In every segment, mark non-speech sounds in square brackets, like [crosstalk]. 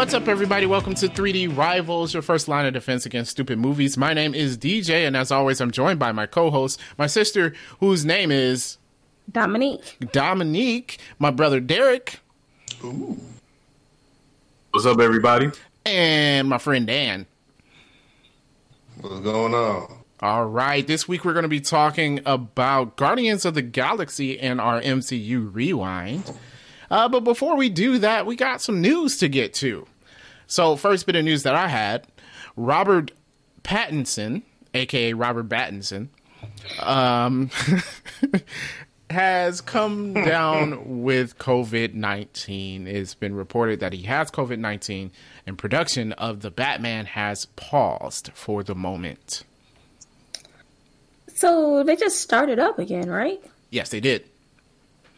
What's up, everybody? Welcome to 3D Rivals, your first line of defense against stupid movies. My name is DJ, and as always, I'm joined by my co host, my sister, whose name is Dominique. Dominique, my brother Derek, Ooh. What's up, everybody? and my friend Dan. What's going on? All right, this week we're going to be talking about Guardians of the Galaxy and our MCU rewind. Uh, but before we do that, we got some news to get to. So, first bit of news that I had Robert Pattinson, aka Robert Pattinson, um, [laughs] has come down with COVID 19. It's been reported that he has COVID 19, and production of the Batman has paused for the moment. So they just started up again, right? Yes, they did.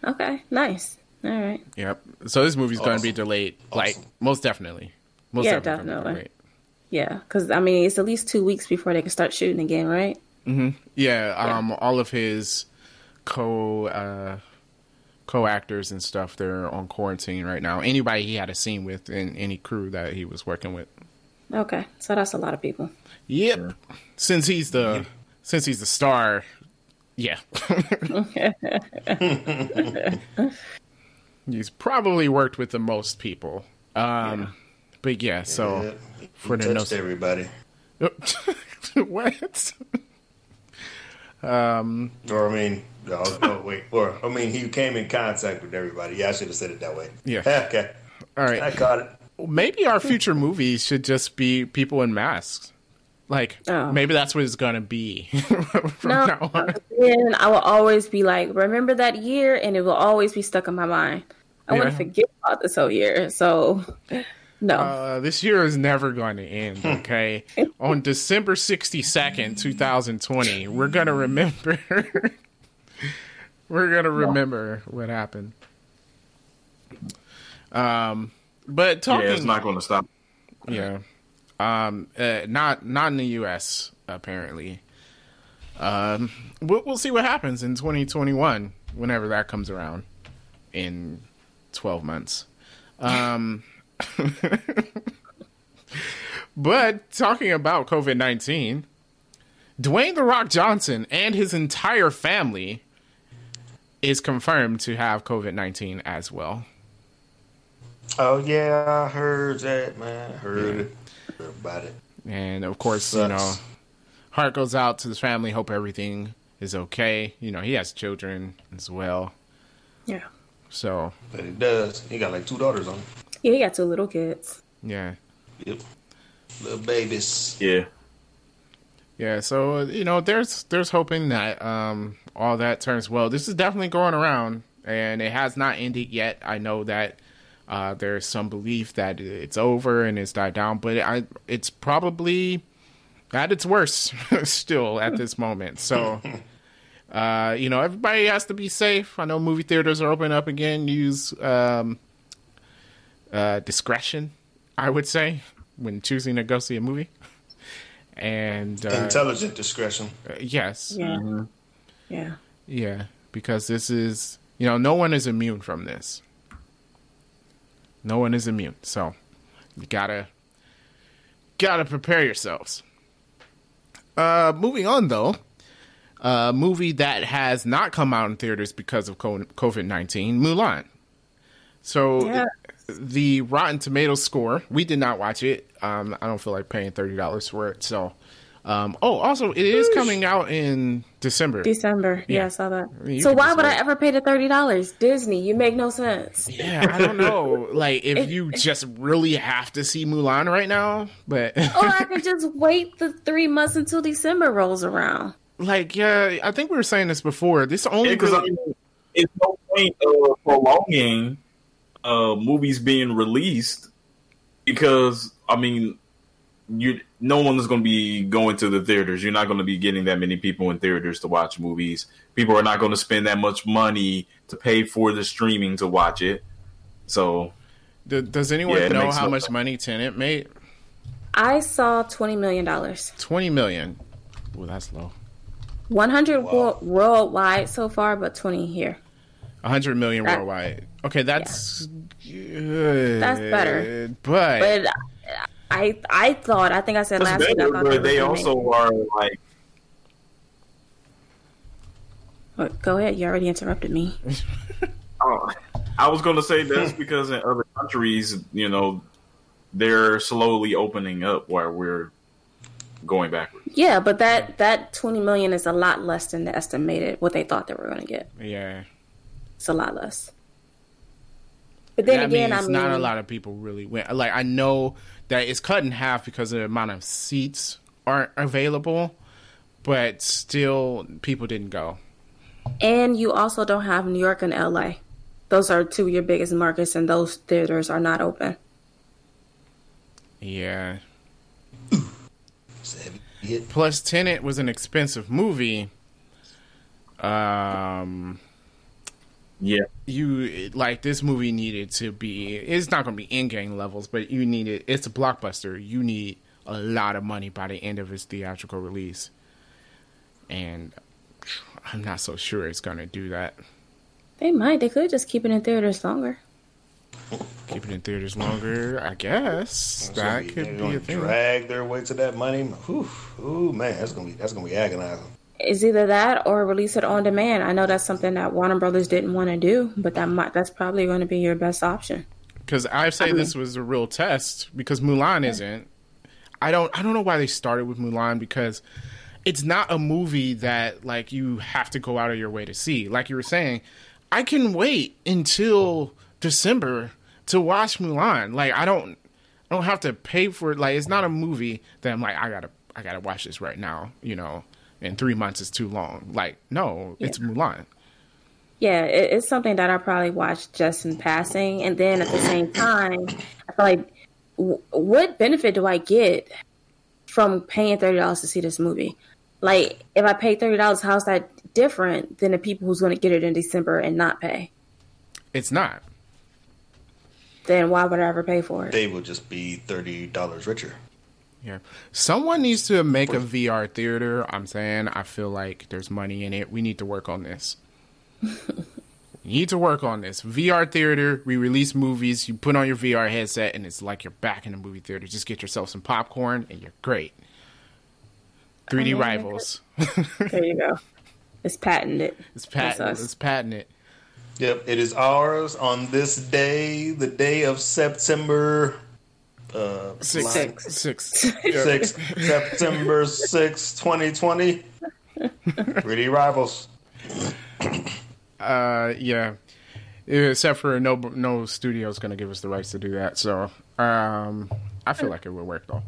Okay, nice. All right. Yep. So this movie's going to be Awesome. delayed, like most definitely. Most Yeah, definitely. gonna be definitely. delayed. Yeah, because I mean, it's at least two weeks before they can start shooting again, right? Yeah. Um. All of his co uh, co actors and stuff, they're on quarantine right now. Anybody he had a scene with, and any crew that he was working with. Okay, so that's a lot of people. Yep. Since he's the since he's the star, yeah. [laughs] [laughs] he's probably worked with the most people. Um. But yeah, so Yeah, for he the touched no- everybody. [laughs] what? Um, or I mean, no, no, wait. Or I mean, he came in contact with everybody. Yeah, I should have said it that way. Yeah. [laughs] okay, All right. I caught it. maybe our future movies should just be people in masks. Like Oh. maybe that's what it's gonna be [laughs] from No, now on. Uh, then I will always be like, remember that year, and it will always be stuck in my mind. I want to forget about this whole year, so no. Uh, this year is never going to end. [laughs] Okay, on December sixty second, two thousand twenty, we're gonna remember. [laughs] we're gonna remember what happened. Um, but talking, Yeah, it's not going to stop. Yeah. Um, uh, not not in the U.S. apparently. Um, we'll, we'll see what happens in 2021 whenever that comes around in 12 months. Um, [laughs] but talking about COVID 19, Dwayne the Rock Johnson and his entire family is confirmed to have COVID 19 as well. Oh yeah, I heard that, man. I heard it. Heard about it. And of course, you know, heart goes out to his family. Hope everything is okay. You know, he has children as well. yeah, So, But it does. He got like two daughters on. him. Yeah, he got two little kids. yeah. Yep. Little babies. Yeah. Yeah, so uh, you know, there's there's hoping that um all that turns well. This is definitely going around and it has not ended yet. I know that uh there's some belief that it's over and it's died down, but I it's probably at its worst [laughs] still at this moment. So [laughs] uh you know, everybody has to be safe. I know movie theaters are opening up again. Use um uh discretion, I would say, when choosing to go see a movie. And uh, Intelligent discretion. yes, Yeah, yeah. yeah, because this is, you know, no one is immune from this. No one is immune. So you gotta, gotta prepare yourselves. Uh, moving on though, a movie that has not come out in theaters because of COVID 19, Mulan. So Yeah. The Rotten Tomatoes score, we did not watch it. Um, I don't feel like paying $30 for it. So, um, oh, also, it is coming out in December. December. Yeah, Yeah. I saw that. mean, you so why just would I ever pay the thirty dollars? Disney, you make no sense. Yeah, I don't know. [laughs] like, if you just really have to see Mulan right now, but [laughs] Or I could just wait the three months until December rolls around. like, yeah, I think we were saying this before. This only Because I really, it's no point of prolonging uh, movies being released because I mean, you no one is going to be going to the theaters. You're not going to be getting that many people in theaters to watch movies. People are not going to spend that much money to pay for the streaming to watch it. So D- does anyone Yeah, know how no much sense. money Tenet made? I saw twenty million dollars, Twenty million. Well, that's low. one hundred Wow. worldwide so far, but twenty here. 100 million That- worldwide. Okay, that's good. That's better. But, But I I thought I think I said That's last week I thought but they were also gonna are like What, Go ahead. You already interrupted me. [laughs] Oh, I was going to say that's [laughs] because in other countries, you know, they're slowly opening up while we're going backwards. Yeah, but that that twenty million is a lot less than the estimated what they thought they were going to get. yeah. It's a lot less. But then that again, means I mean, not a lot of people really went. Like I know that it's cut in half because of the amount of seats aren't available, but still people didn't go. and you also don't have New York and LA. Those are two of your biggest markets, and those theaters are not open. Yeah. It's a. Plus, Tenet was an expensive movie. Um, Yeah. you like this movie needed to be. It's not going to be in game levels, but you need it. It's a blockbuster. You need a lot of money by the end of its theatrical release, and I'm not so sure it's going to do that. They might. They could just keep it in theaters longer. Keep it in theaters longer, I guess. It's That be- could they're be gonna a thing. Drag their way to that money. Whew, ooh man, that's gonna be that's gonna be agonizing. It's either that or release it on demand. I know that's something that Warner Brothers didn't want to do, but that might that's probably going to be your best option. because I say this was a real test because Mulan isn't. I don't. I don't know why they started with Mulan because it's not a movie that like you have to go out of your way to see. Like you were saying, I can wait until December to watch Mulan. Like I don't. I don't have to pay for it. Like it's not a movie that I'm like I gotta. I gotta watch this right now. You know, in three months is too long. Like no, it's Mulan. Yeah, it, it's something that I probably watch just in passing, and then at the same time, I feel like, w- what benefit do I get from paying thirty dollars to see this movie? Like, if I pay thirty dollars, how's that different than the people who's going to get it in December and not pay? It's not. Then why would I ever pay for it? They will just be thirty dollars richer. Yeah. Someone needs to make a VR theater. I'm saying I feel like there's money in it. We need to work on this. [laughs] we need to work on this. VR theater, we release movies, you put on your VR headset and it's like you're back in a movie theater. Just get yourself some popcorn and you're great. 3D mean, rivals. There you go. It's patented. [laughs] it's That's patent. It's patented. Yep, it is ours on this day, the day of September uh, Six. line- Six. Six. six September 6, 2020. 3D rivals. Uh, yeah. Except for no no studio's gonna give us the rights to do that. So um, I feel like it would work though.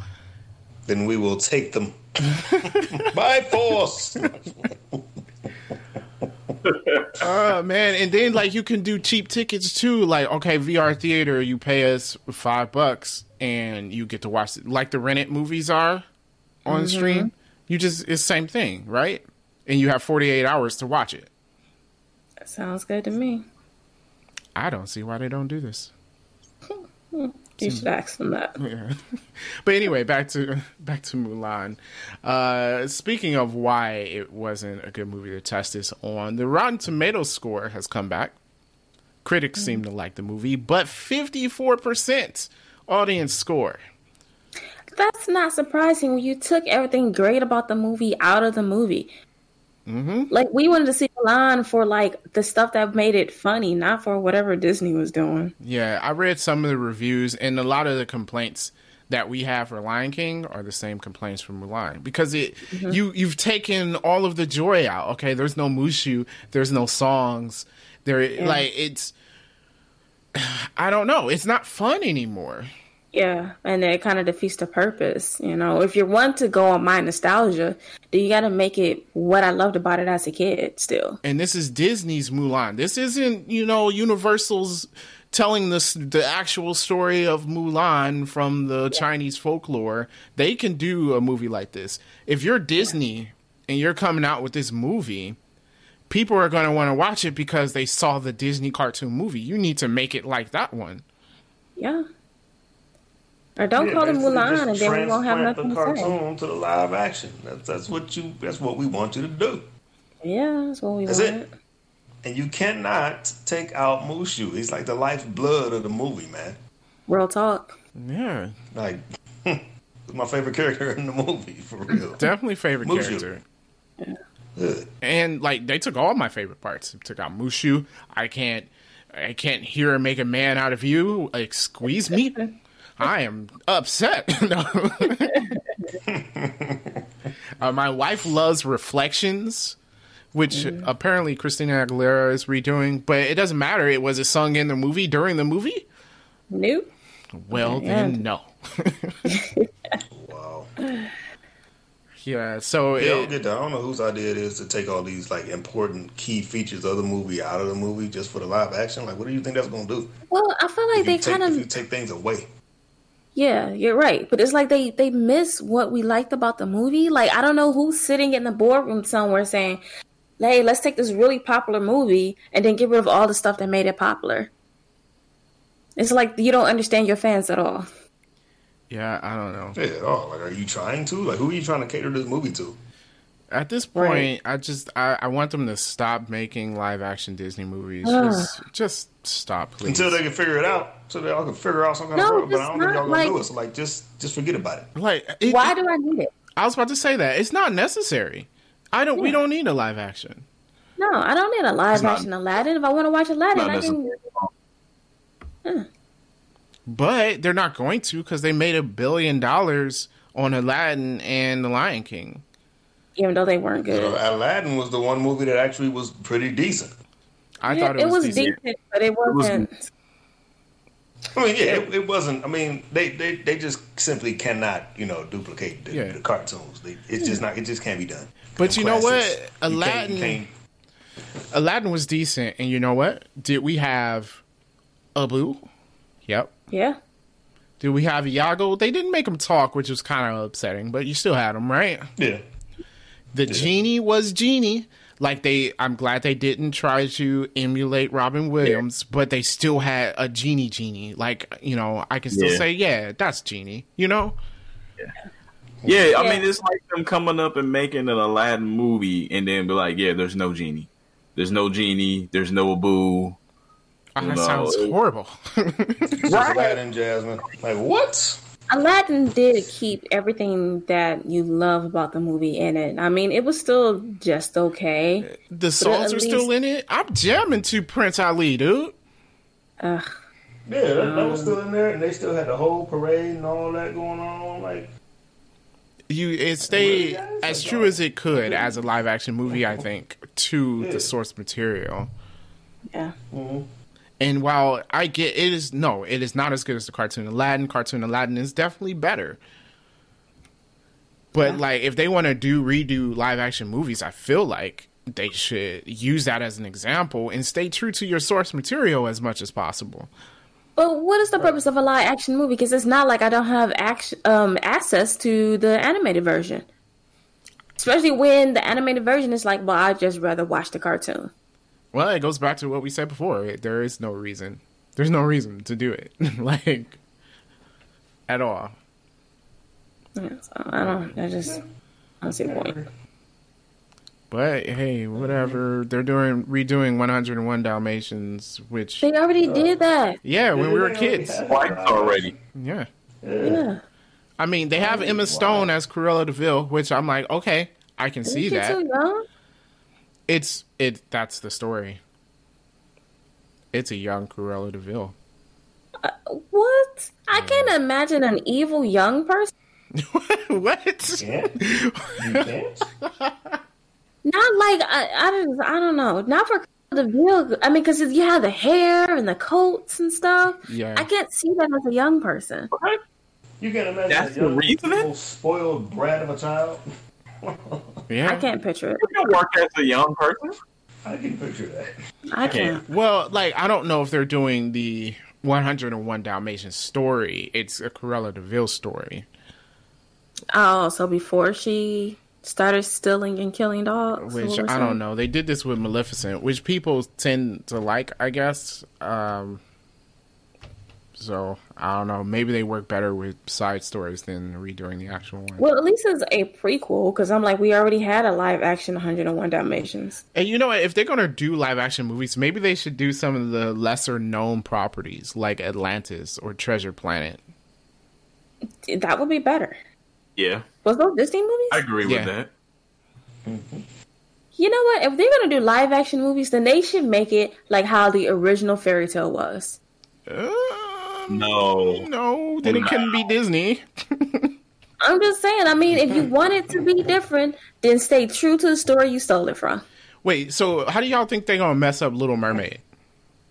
Then we will take them [laughs] by force. [laughs] Oh man, and then like you can do cheap tickets too. Like okay, VR theater, you pay us five bucks and you get to watch it like the rented movies are on mm-hmm. stream. You just it's same thing, right? And you have forty eight hours to watch it. That sounds good to me. I don't see why they don't do this. [laughs] You should ask them that. Yeah. [laughs] but anyway, back to [laughs] back to Mulan. Uh, speaking of why it wasn't a good movie to test this on, the Rotten Tomatoes score has come back. Critics seem to like the movie, but fifty four percent audience score. That's not surprising when you took everything great about the movie out of the movie. Mm-hmm. Like we wanted to see Mulan for like the stuff that made it funny, not for whatever Disney was doing. Yeah, I read some of the reviews, and a lot of the complaints that we have for Lion King are the same complaints from Mulan because it you you've taken all of the joy out. Okay, there's no Mushu, there's no songs. There, like it's. [sighs] I don't know. It's not fun anymore. Yeah, and it kind of defeats the purpose. You know, if you want to go on my nostalgia, then you got to make it what I loved about it as a kid. Still, And this is Disney's Mulan. This isn't, you know, Universal's telling this the actual story of Mulan from the Chinese folklore. They can do a movie like this. If you're Disney and you're coming out with this movie, people are going to want to watch it because they saw the Disney cartoon movie. You need to make it like that one. yeah. Or don't call it basically Mulan, and then we won't have nothing the to say. cartoon to the live action. That's that's what you that's what we want you to do. Yeah, that's what we That's want. it. and you cannot take out Mushu. He's like the lifeblood of the movie, man. Real talk. Yeah, Like, [laughs] my favorite character in the movie for real. definitely favorite Mushu. character. Good. And like they took all my favorite parts. Took out Mushu. I can't. I can't hear make a man out of you. Like squeeze me. [laughs] I am upset. [laughs] Uh, my wife loves Reflections, which apparently Christina Aguilera is redoing, but it doesn't matter. It was it sung in the movie during the movie. Nope. Well, Yeah. then no. [laughs] Wow. yeah. So Yeah, I don't it, get that. I don't know whose idea it is to take all these like important key features of the movie out of the movie just for the live action. Like, what do you think that's going to do? Well, I feel like If they take, kind if you of take things away. Yeah, you're right. But it's like they they miss what we liked about the movie. Like I don't know who's sitting in the boardroom somewhere saying, "Hey, let's take this really popular movie and then get rid of all the stuff that made it popular." It's like you don't understand your fans at all. yeah, I don't know. Yeah, at all. Like, are you trying to? Like, who are you trying to cater this movie to? At this point, Right. I just I, I want them to stop making live action Disney movies. Ugh. Just just stop, please. Until they can figure it out. So they all can figure out some kind No, of But I don't think y'all gonna do like- it. So, like, just just forget about it. like it, Why it- do I need it? I was about to say that it's not necessary. I don't. We don't need a live action. No, I don't need a live It's not- action Aladdin. If I want to watch Aladdin, I can. necessary. But they're not going to because they made a billion dollars on Aladdin and The Lion King. Even though they weren't You know, good. Aladdin was the one movie that actually was pretty decent. I Yeah, thought it was, decent. decent, but it was- wasn't. I mean, yeah, it, it wasn't. I mean, they, they, they just simply cannot, you know, duplicate the, Yeah. the cartoons. They, it's just not. It just can't be done. But Them you know classics. what? You can't- you Aladdin- can't- Aladdin was decent, and you know what? Did we have Abu? Yep. Yeah. Did we have Iago? They didn't make him talk, which was kind of upsetting, but you still had him, right? Yeah. The genie was genie. Like they, I'm glad they didn't try to emulate Robin Williams, but they still had a genie genie. Like you know, I can still Yeah. say, yeah, that's genie. You know, Yeah, I mean, it's like them coming up and making an Aladdin movie and then be like, yeah, there's no genie. There's no genie. There's no Abu. Ah, that No, sounds it- horrible. [laughs] Just Aladdin, Jasmine. Like what? Aladdin did keep everything that you love about the movie in it. I mean, it was still just okay. the songs at are still in it. I'm jamming to Prince Ali, dude. Ugh. Yeah, that, that was still in there, and they still had the whole parade and all that going on. Like, You it stayed Yeah, as like true that. as it could as a live action movie. I think to Yeah. the source material. Yeah. Mm-hmm. And while I get it is no, it is not as good as the cartoon Aladdin. Cartoon Aladdin is definitely better. But like if they want to do redo live action movies, I feel like they should use that as an example and stay true to your source material as much as possible. But what is the purpose of a live action movie? Because it's not like I don't have action, um, access to the animated version. Especially when the animated version is like, well, I'd just rather watch the cartoon. Well, it goes back to what we said before. There is no reason. There's no reason to do it. [laughs] like at all. Yeah, so I don't. I just. I don't see the point. But hey, whatever. They're doing redoing 101 Dalmatians, which They already uh, did that. yeah, when we were kids. Twice already. Yeah. Yeah. I mean, they have Emma Stone as Cruella de Vil, which I'm like, okay, I can see You that. too young. It's it. That's the story. It's a young Cruella de Vil. Uh, what? I can't imagine an evil young person. [laughs] what? can't? You can't? [laughs] Not like I. I don't. I don't know. Not for the real. I mean, because you have the hair and the coats and stuff. Yeah. I can't see that as a young person. You can't imagine That's a the young, reasoning? little spoiled brat of a child. Yeah. I can't picture it. You can work as a young person. I can picture that. I can't. Well, like I don't know if they're doing the 101 Dalmatian story. It's a Cruella de Vil story, Oh, so before she started stealing and killing dogs, which I don't know. They did this with Maleficent, which people tend to like, I guess. Um, So I don't know. Maybe they work better with side stories than redoing the actual one. Well, at least it's a prequel because I'm like, we already had a live action 101 Dalmatians. And you know what? If they're gonna do live action movies, maybe they should do some of the lesser known properties like Atlantis or Treasure Planet. That would be better. Yeah, Was those Disney movies? I agree Yeah. with that. you know what? If they're gonna do live action movies, then they should make it like how the original fairy tale was. Uh, Um, No. no, then it couldn't be Disney. [laughs] I'm just saying. I mean, if you want it to be different, then stay true to the story you stole it from. Wait, so how do y'all think they're gonna mess up Little Mermaid?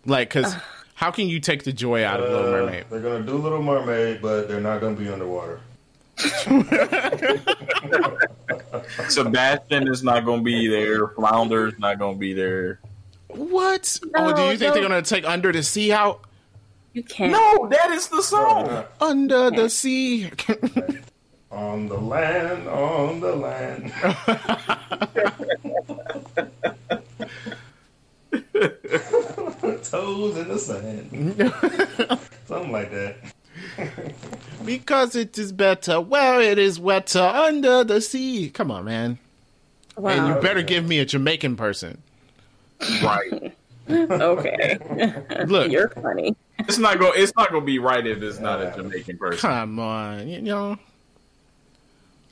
Like, cause how can you take the joy out of Little Uh, Mermaid? they're gonna do Little Mermaid, but they're not gonna be underwater. [laughs] Sebastian is not going to be there. Flounder is not going to be there. What? No, oh, do you think no. they're gonna take Under the Sea out? You can't. No, that is the song. they're not. Under the Sea. [laughs] On the land, on the land. [laughs] Toes in the sand. [laughs] Something like that. because it is better where it is wetter under the sea. Come on, man. Wow. And you better give me a Jamaican person. Right. Okay. Look, You're funny. It's not going. It's not going to be right if it's not a Jamaican person. come on, you know.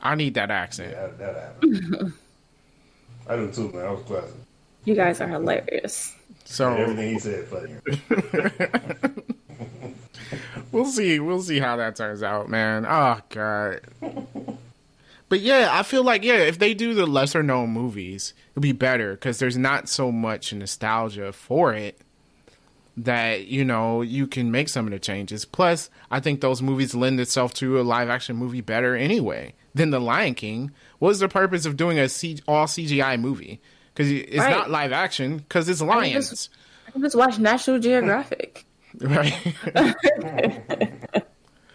I need that accent. Yeah, that happened. I do too, man. I was classic. You guys are hilarious. So Everything he said funny. [laughs] we'll see. We'll see how that turns out, man. Oh god. But yeah, I feel like yeah, if they do the lesser known movies, it'll be better because there's not so much nostalgia for it that you know you can make some of the changes. Plus, I think those movies lend itself to a live action movie better anyway than the Lion King. What's the purpose of doing a C- all CGI movie? Because it's Right. not live action because it's mean, lions, just- I can just watch National Geographic. [laughs] right? [laughs] [laughs]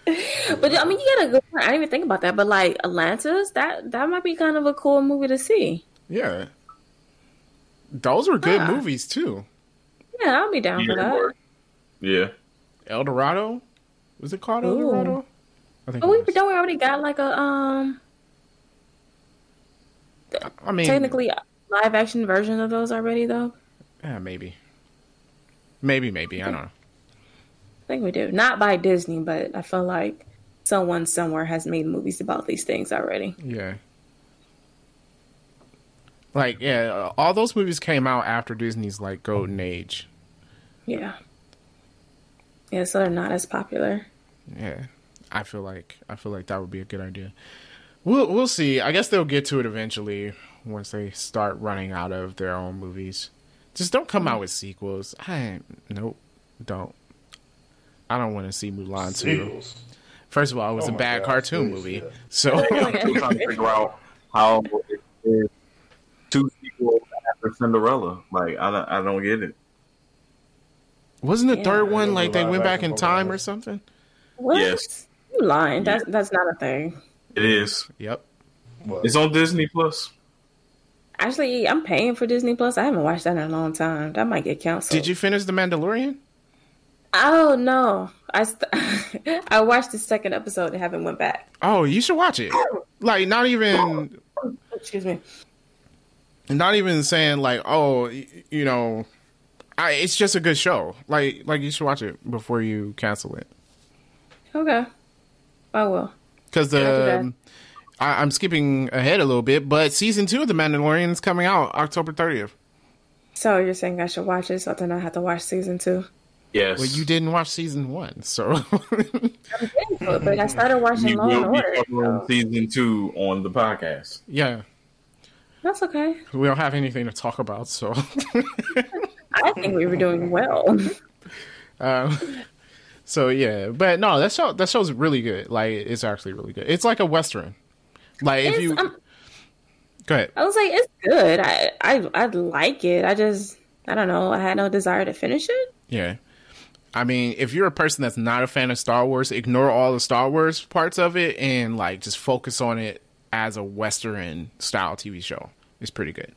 [laughs] But I mean, you got a good point. I didn't even think about that. But like Atlantis, that that might be kind of a cool movie to see. Yeah. Those were good Yeah. movies too. Yeah, I'll be down for that. word. Yeah. El Dorado? Was it called El Dorado? I think Oh, it we don't we already got like a um I mean technically live action version of those already though. yeah, maybe. Maybe, maybe. I don't know. I think we do. Not by Disney, but I feel like someone somewhere has made movies about these things already. Yeah. Like, yeah, all those movies came out after Disney's like golden mm-hmm. age. Yeah. Yeah, so they're not as popular. Yeah. I feel like I feel like that would be a good idea. We'll we'll see. I guess they'll get to it eventually once they start running out of their own movies. Just don't come mm-hmm. out with sequels. I nope, don't. I don't want to see Mulan two. First of all, it was Oh a bad God, cartoon please, movie. yeah. So [laughs] [laughs] I'm trying to figure out how it is two sequels after Cinderella. Like I don't, I don't get it. wasn't the Yeah. third one like they went back action in time or something? What? Yes. You lying. That's that's not a thing. It is. Yep. What? It's on Disney Plus. Actually, I'm paying for Disney Plus. I haven't watched that in a long time. That might get canceled. Did you finish The Mandalorian? Oh no. I st- [laughs] I watched the second episode and haven't went back. Oh, you should watch it. Like not even [coughs] Excuse me. not even saying like, oh, you know, I, it's just a good show. Like like you should watch it before you cancel it. Okay. Oh, I will. Because the I, I'm skipping ahead a little bit, but season two of The Mandalorian is coming out October 30th. So you're saying I should watch it so then I have to watch season two? Yes. Well, you didn't watch season one, so [laughs] But I started watching We Law and will be Order. covering so season two on the podcast. yeah, That's okay. we don't have anything to talk about. So, [laughs] I think we were doing well. [laughs] um, so yeah, but no, that show that show's really good. Like, it's actually really good. It's like a western. Like if you um, go ahead, I was like, it's good. I I I like it. I just I don't know. I had no desire to finish it. yeah. I mean, if you're a person that's not a fan of Star Wars, ignore all the Star Wars parts of it and like just focus on it as a western style TV show. It's pretty good.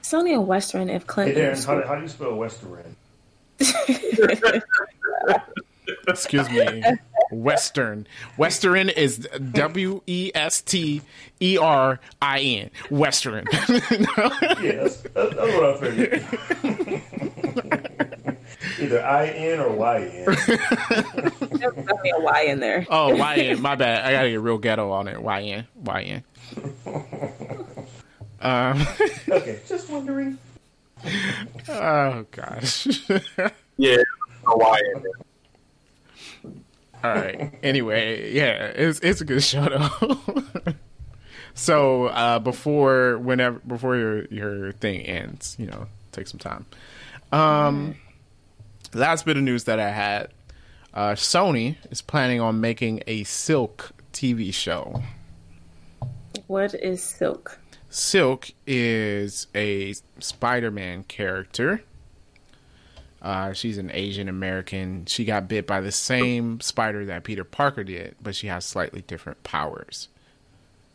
It's only a western if Hey, Clinton. Darren, how, do- how do you spell Western? [laughs] Excuse me. Western. Western is W E S T E R I N. Western. [laughs] Yeah, that's, that's, that's what I figured. Either I N or Y N. There's definitely a Y in there. oh, Y N. My bad. I gotta get real ghetto on it. Y N. Y N. [laughs] Um. Okay, just wondering. Oh gosh. [laughs] Yeah, Hawaii. All right. Anyway, yeah, it's it's a good show though. [laughs] so uh, before whenever before your your thing ends, you know, take some time. Um, last bit of news that I had: uh, Sony is planning on making a Silk TV show. What is silk? Silk is a Spider-Man character. Uh, she's an Asian American. She got bit by the same spider that Peter Parker did, but she has slightly different powers.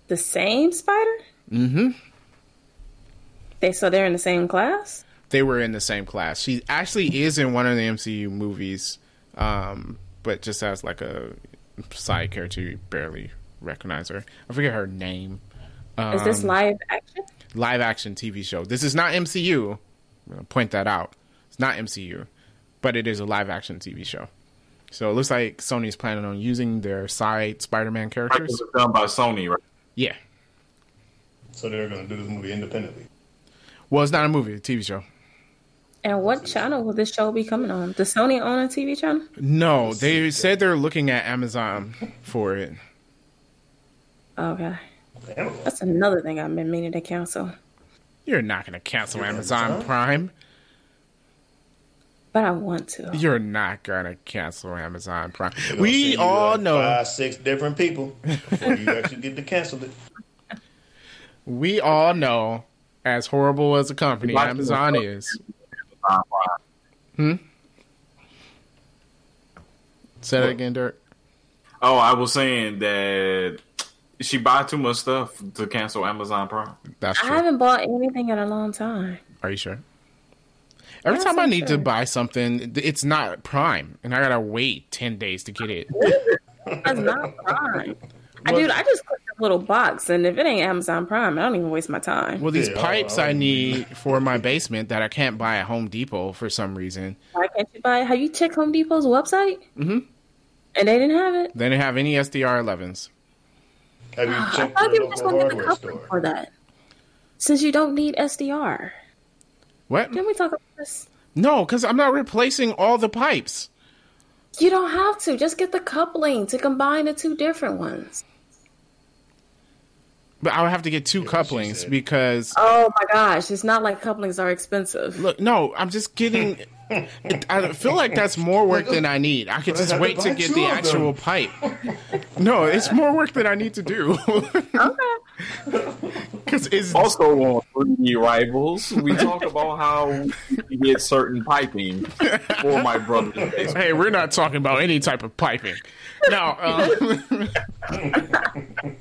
The same spider? Mm-hmm. They so they're in the same class? They were in the same class. She actually is in one of the MCU movies, um, but just as like a side character, you barely recognize her. I forget her name. Um, Is this live action? live action TV show. This is not MCU. I'm gonna point that out. It's not MCU, but it is a live action TV show. So it looks like Sony's planning on using their side Spider-Man It characters. was done by Sony, right? Yeah. So they're going to do this movie independently. Well, it's not a movie, it's a TV show. And what channel will this show be coming on? Does Sony own a TV channel? No, they said they're looking at Amazon for it. Okay. That's another thing I've been meaning to cancel. You're not going to cancel Amazon Amazon. Prime. But I want to. You're not going to cancel Amazon Prime. They're We all uh, know. Five, six different people before you actually get to cancel it. We all know, as horrible as a company Watching Amazon the- is. Hmm. Say that again, Dirk. Oh, I was saying that she buy too much stuff to cancel Amazon Prime. That's true. I haven't bought anything in a long time. Are you sure? Every Yes, time I I'm need to buy something, it's not Prime, and I gotta wait ten days to get it. [laughs] That's not Prime. I dude, I just click a little box, and if it ain't Amazon Prime, I don't even waste my time. Well, these Yeah, pipes I I would need for my basement that I can't buy at Home Depot for some reason. Why can't you buy? Have you checked Home Depot's website? Mhm. And they didn't have it. They didn't have any SDR 11s. Have you I checked thought the you were just gonna get the hardware coupling for that. Since you don't need SDR, What? can we talk about this? No, because I'm not replacing all the pipes. You don't have to. Just get the coupling to combine the two different ones. But I would have to get two what she couplings because Oh my gosh, it's not like couplings are expensive. look, no, I'm just getting. it- I feel like that's more work than I need. I could But I just wait to get the of them. actual pipe. No, it's more work than I need to do. Okay. [laughs] Because it's Also on 3D Rivals, we talk about how you get certain piping for my brother. hey, we're not talking about any type of piping. Now, um, [laughs]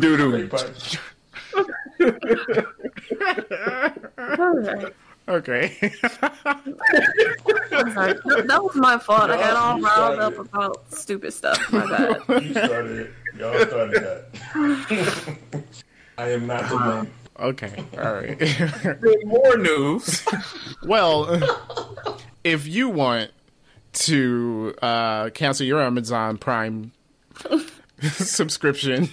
Doo-doo. Pipes. [laughs] Okay. okay. Sorry. That that was my fault. I got all riled up about stupid stuff. My [laughs] bad. You started it. Y'all started that. I am not the one. okay. All right. [laughs] More news. well, if you want to uh, cancel your Amazon Prime subscription,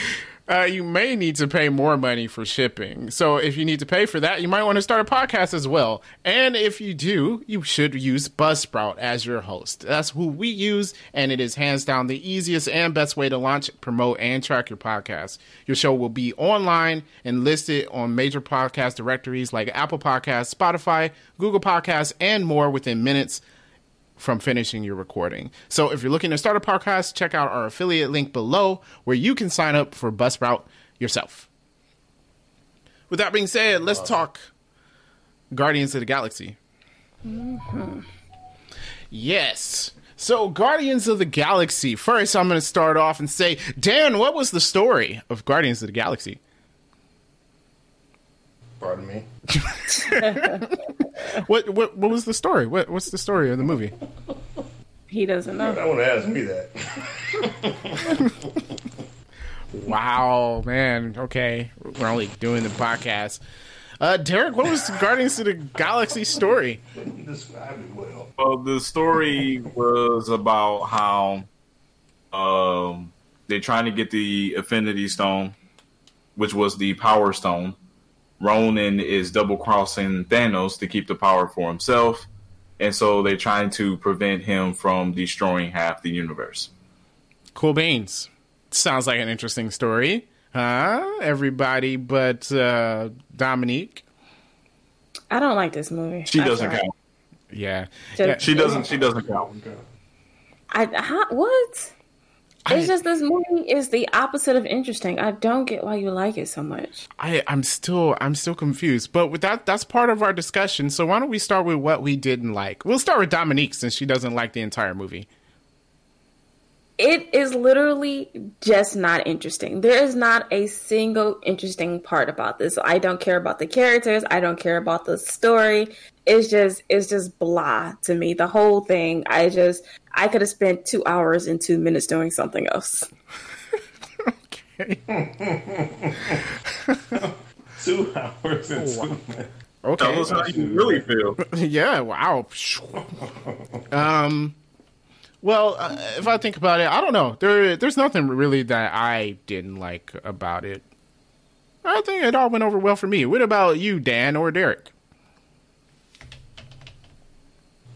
[laughs] uh, you may need to pay more money for shipping. So if you need to pay for that, you might want to start a podcast as well. And if you do, you should use Buzzsprout as your host. That's who we use, and it is hands down the easiest and best way to launch, promote, and track your podcast. Your show will be online and listed on major podcast directories like Apple Podcasts, Spotify, Google Podcasts, and more within minutes from finishing your recording. So if you're looking to start a podcast, check out our affiliate link below where you can sign up for Buzzsprout yourself. With that being said, let's talk Guardians of the Galaxy. Mm-hmm. Yes. So, Guardians of the Galaxy. First, I'm going to start off and say, Dan, what was the story of Guardians of the Galaxy? Pardon me. [laughs] What what what was the story? What what's the story of the movie? He doesn't know. I want to ask me that. [laughs] Wow, man. Okay, we're only doing the podcast. Uh, Derek, what was Guardians of the Galaxy story? Describe it well. Well, the story was about how um, they're trying to get the Infinity Stone, which was the Power Stone. Ronan is double crossing Thanos to keep the power for himself, and so they're trying to prevent him from destroying half the universe. Cool beans. Sounds like an interesting story, huh? Everybody but uh, Dominique. I don't like this movie. She That's doesn't all right. count. Yeah, Just- She doesn't. She doesn't count. I how, what? I- It's just this movie is the opposite of interesting. I don't get why you like it so much. I, I'm still I'm still confused, but with that that's part of our discussion. So why don't we start with what we didn't like? We'll start with Dominique since she doesn't like the entire movie. It is literally just not interesting. There is not a single interesting part about this. I don't care about the characters. I don't care about the story. It's just it's just blah to me. The whole thing. I just I could have spent two hours and two minutes doing something else. Okay. [laughs] Two hours and two minutes. Okay. Tell us how you really feel. [laughs] yeah. Wow. [laughs] um. Well, uh, if I think about it, I don't know. There, there's nothing really that I didn't like about it. I think it all went over well for me. What about you, Dan or Derek?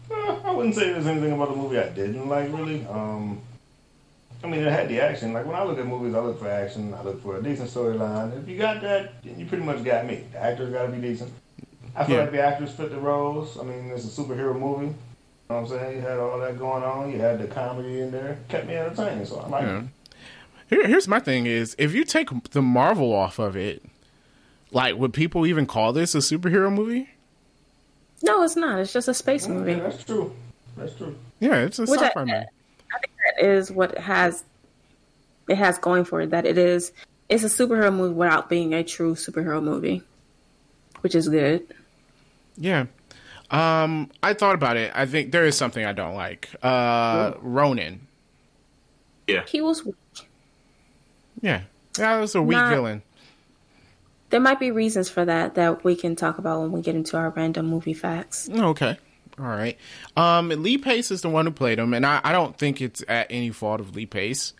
Uh, I wouldn't say there's anything about the movie I didn't like really. Um, I mean, it had the action. Like when I look at movies, I look for action. I look for a decent storyline. If you got that, then you pretty much got me. The actors got to be decent. I feel Yeah. like the actors fit the roles. I mean, it's a superhero movie. You know what I'm saying? You had all that going on. You had the comedy in there. Kept me entertained. So I like Yeah. it. Here, here's my thing: is if you take the Marvel off of it, like, would people even call this a superhero movie? No, it's not. It's just a space movie. Yeah, that's true. That's true. Yeah, it's a Which sci-fi movie. I think that is what it has it has going for it. That it is it's a superhero movie without being a true superhero movie, which is good. Yeah. Um, I thought about it. I think there is something I don't like. Uh, Ronan. Yeah. He was. Weak. Yeah, that was a weak Not- villain. There might be reasons for that that we can talk about when we get into our random movie facts. Okay. All right. Um, Lee Pace is the one who played him, and I, I don't think it's at any fault of Lee Pace.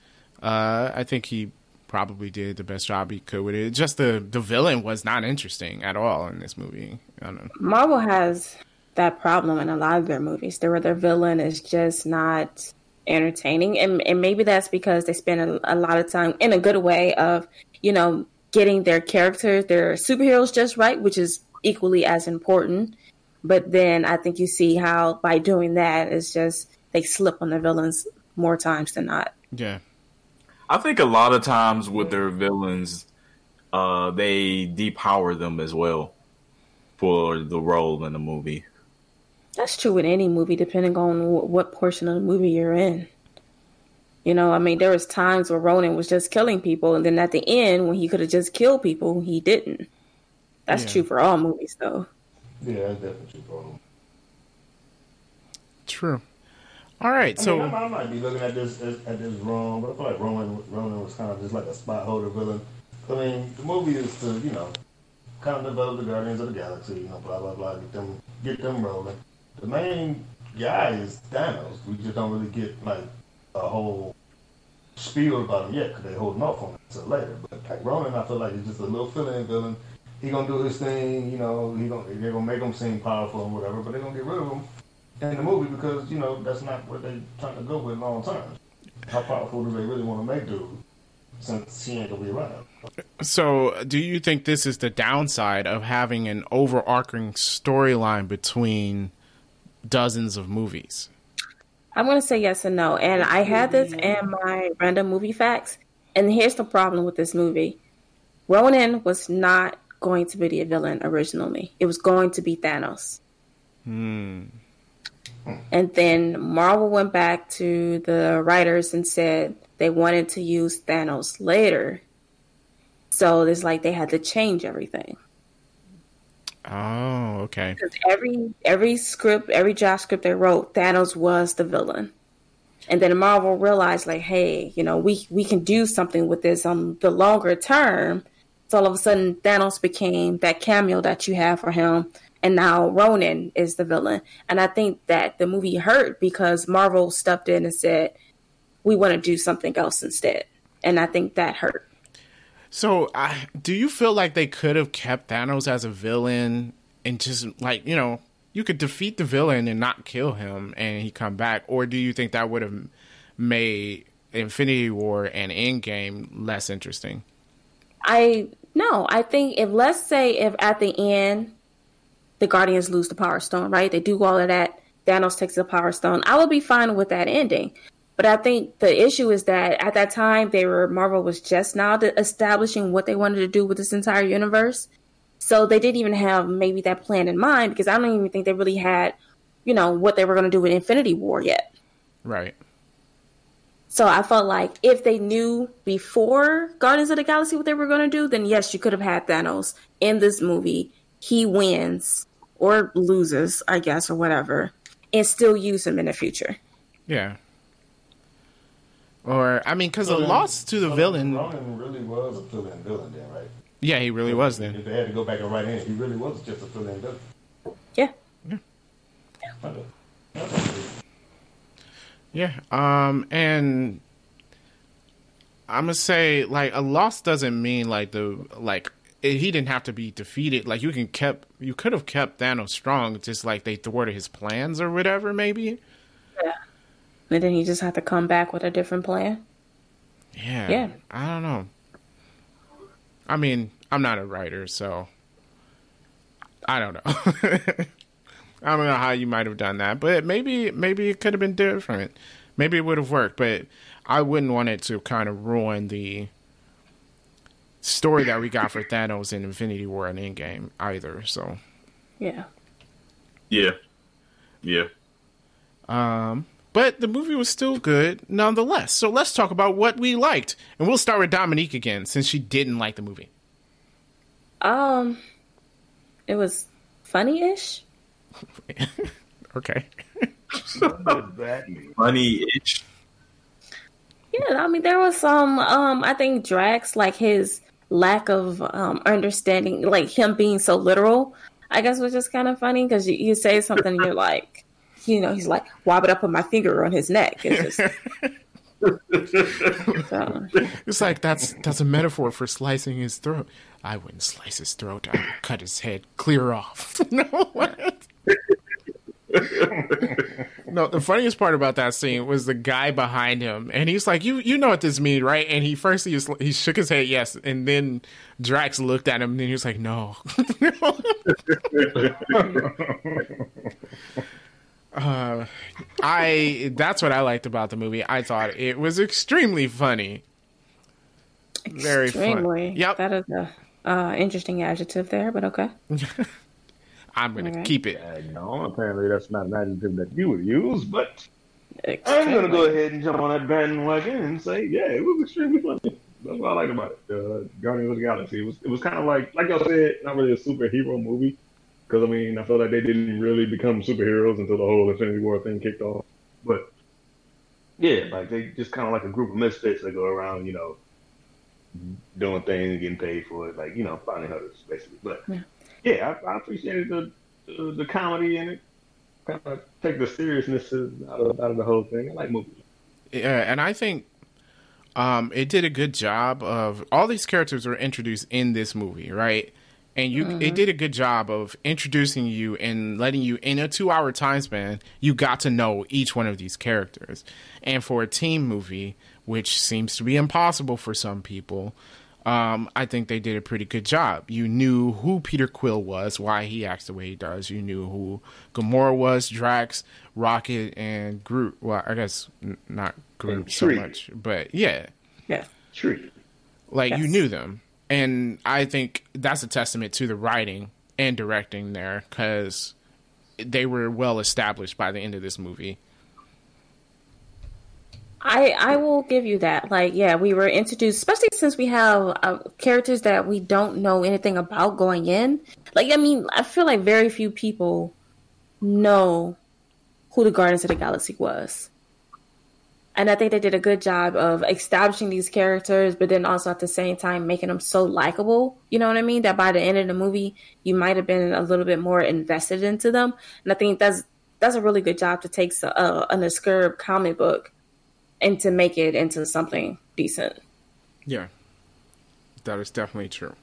Uh, I think he probably did the best job he could with it. Just the the villain was not interesting at all in this movie. I don't know. Marvel has that problem in a lot of their movies. Their their villain is just not entertaining, and and maybe that's because they spend a, a lot of time in a good way of you know getting their characters, their superheroes just right, which is equally as important. But then I think you see how by doing that, it's just they slip on the villains more times than not. Yeah. I think a lot of times with their villains, uh, they depower them as well for the role in the movie. That's true with any movie, depending on what portion of the movie you're in. You know, I mean, there was times where Ronan was just killing people, and then at the end, when he could have just killed people, he didn't. That's Yeah. true for all movies, though. Yeah, that's definitely true. True. All right. I So mean, I, I might be looking at this as, at this wrong, but I feel like Roman Roman was kind of just like a spot holder villain. I mean, the movie is to you know kind of develop the Guardians of the Galaxy, you know, blah blah blah, get them get them rolling. The main guy is Thanos. We just don't really get like a whole spiel about him yet because they're holding off on it until later. But like Ronan, I feel like he's just a little fill-in villain. He gonna do his thing, you know. He gonna they're gonna make him seem powerful and whatever, but they're gonna get rid of him in the movie because you know that's not what they're trying to go with long term. How powerful do they really want to make dude since he ain't gonna be around? So, do you think this is the downside of having an overarching storyline between dozens of movies? I'm going to say yes and no. And I had this in my random movie facts. And here's the problem with this movie Ronan was not going to be the villain originally, it was going to be Thanos. Hmm. And then Marvel went back to the writers and said they wanted to use Thanos later. So it's like they had to change everything. Oh, okay. Because every every script, every job script they wrote, Thanos was the villain. And then Marvel realized, like, hey, you know, we we can do something with this on the longer term. So all of a sudden, Thanos became that cameo that you have for him, and now Ronan is the villain. And I think that the movie hurt because Marvel stepped in and said, we want to do something else instead. And I think that hurt. So, uh, do you feel like they could have kept Thanos as a villain and just like you know you could defeat the villain and not kill him and he come back, or do you think that would have made Infinity War and Endgame less interesting? I no, I think if let's say if at the end the Guardians lose the Power Stone, right? They do all of that. Thanos takes the Power Stone. I would be fine with that ending. But I think the issue is that at that time, they were Marvel was just now establishing what they wanted to do with this entire universe. So they didn't even have maybe that plan in mind because I don't even think they really had, you know, what they were going to do with Infinity War yet. Right. So I felt like if they knew before Guardians of the Galaxy what they were going to do, then yes, you could have had Thanos in this movie. He wins or loses, I guess, or whatever, and still use him in the future. Yeah. Or I mean, because so the loss to the so villain. Ronan really was a fill-in villain, then, right? Yeah, he really was. Then if they had to go back and write in, he really was just a fill-in villain. Yeah. Yeah. Yeah. Um. And I'm gonna say, like, a loss doesn't mean like the like he didn't have to be defeated. Like you can kept you could have kept Thanos strong, just like they thwarted his plans or whatever, maybe. Yeah. And then he just had to come back with a different plan. Yeah. Yeah. I don't know. I mean, I'm not a writer, so I don't know. [laughs] I don't know how you might have done that, but maybe maybe it could have been different. Maybe it would have worked, but I wouldn't want it to kind of ruin the story that we got for Thanos in Infinity War and Endgame either. So, yeah, yeah, yeah. Um, but the movie was still good nonetheless. So let's talk about what we liked, and we'll start with Dominique again since she didn't like the movie. Um, it was funny-ish. [laughs] okay. [laughs] funny-ish. Yeah, I mean there was some. Um, I think Drax like his lack of um, understanding, like him being so literal, I guess was just kind of funny because you, you, say something and you're like, you know, he's like, why would I put my finger on his neck? It's just. [laughs] so. It's like that's that's a metaphor for slicing his throat. I wouldn't slice his throat. I would cut his head clear off. [laughs] no, what? [laughs] no, the funniest part about that scene was the guy behind him, and he's like, "You, you know what this means, right?" And he first he, was, he shook his head yes, and then Drax looked at him, and he was like, "No." Uh, I that's what I liked about the movie. I thought it was extremely funny. Very extremely. Fun. Yep, that is a uh, interesting adjective there, but okay. [laughs] I'm going to keep it. Uh, no, apparently that's not an adjective that you would use, but extremely. I'm going to go ahead and jump on that bandwagon and say, yeah, it was extremely funny. That's what I liked about it. Uh, Guardians of the Galaxy. It was it was kind of like like y'all said, not really a superhero movie. Because I mean, I felt like they didn't really become superheroes until the whole Infinity War thing kicked off. But yeah, like they just kind of like a group of misfits that go around, you know, doing things, getting paid for it, like you know, finding hunters basically. But yeah yeah, I, I appreciated the, the, the comedy in it. Kind of take the seriousness out of, out of the whole thing. I like movies. Yeah, and I think um, it did a good job of all these characters were introduced in this movie, right? And you, mm-hmm. it did a good job of introducing you and letting you in a two-hour time span. You got to know each one of these characters, and for a team movie, which seems to be impossible for some people, um, I think they did a pretty good job. You knew who Peter Quill was, why he acts the way he does. You knew who Gamora was, Drax, Rocket, and Groot. Well, I guess n- not Groot so much, but yeah, yeah, true Like yes. you knew them, and I think that's a testament to the writing and directing there because they were well established by the end of this movie. I I will give you that. Like, yeah, we were introduced, especially since we have uh, characters that we don't know anything about going in. Like, I mean, I feel like very few people know who the Guardians of the Galaxy was. And I think they did a good job of establishing these characters, but then also at the same time making them so likable. You know what I mean? That by the end of the movie, you might have been a little bit more invested into them. And I think that's that's a really good job to take a, an obscure comic book and to make it into something decent. Yeah, that is definitely true.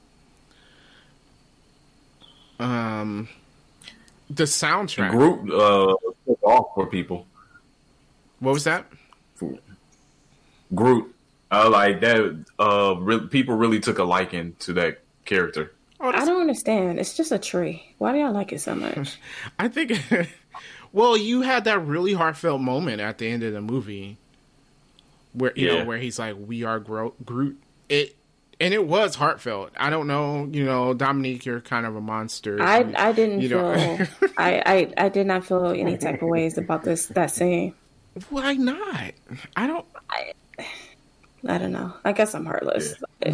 Um, the soundtrack. Groot uh, took off for people. What was that? Groot. Uh, like that. Uh, re- people really took a liking to that character. Oh, I don't understand. It's just a tree. Why do y'all like it so much? [laughs] I think. [laughs] well, you had that really heartfelt moment at the end of the movie, where you yeah. know where he's like, "We are Gro- Groot." It and it was heartfelt. I don't know, you know, Dominique, you're kind of a monster. I and, I didn't feel [laughs] I, I I did not feel any type of ways about this that scene. Why not? I don't. I, I don't know. I guess I'm heartless. [laughs]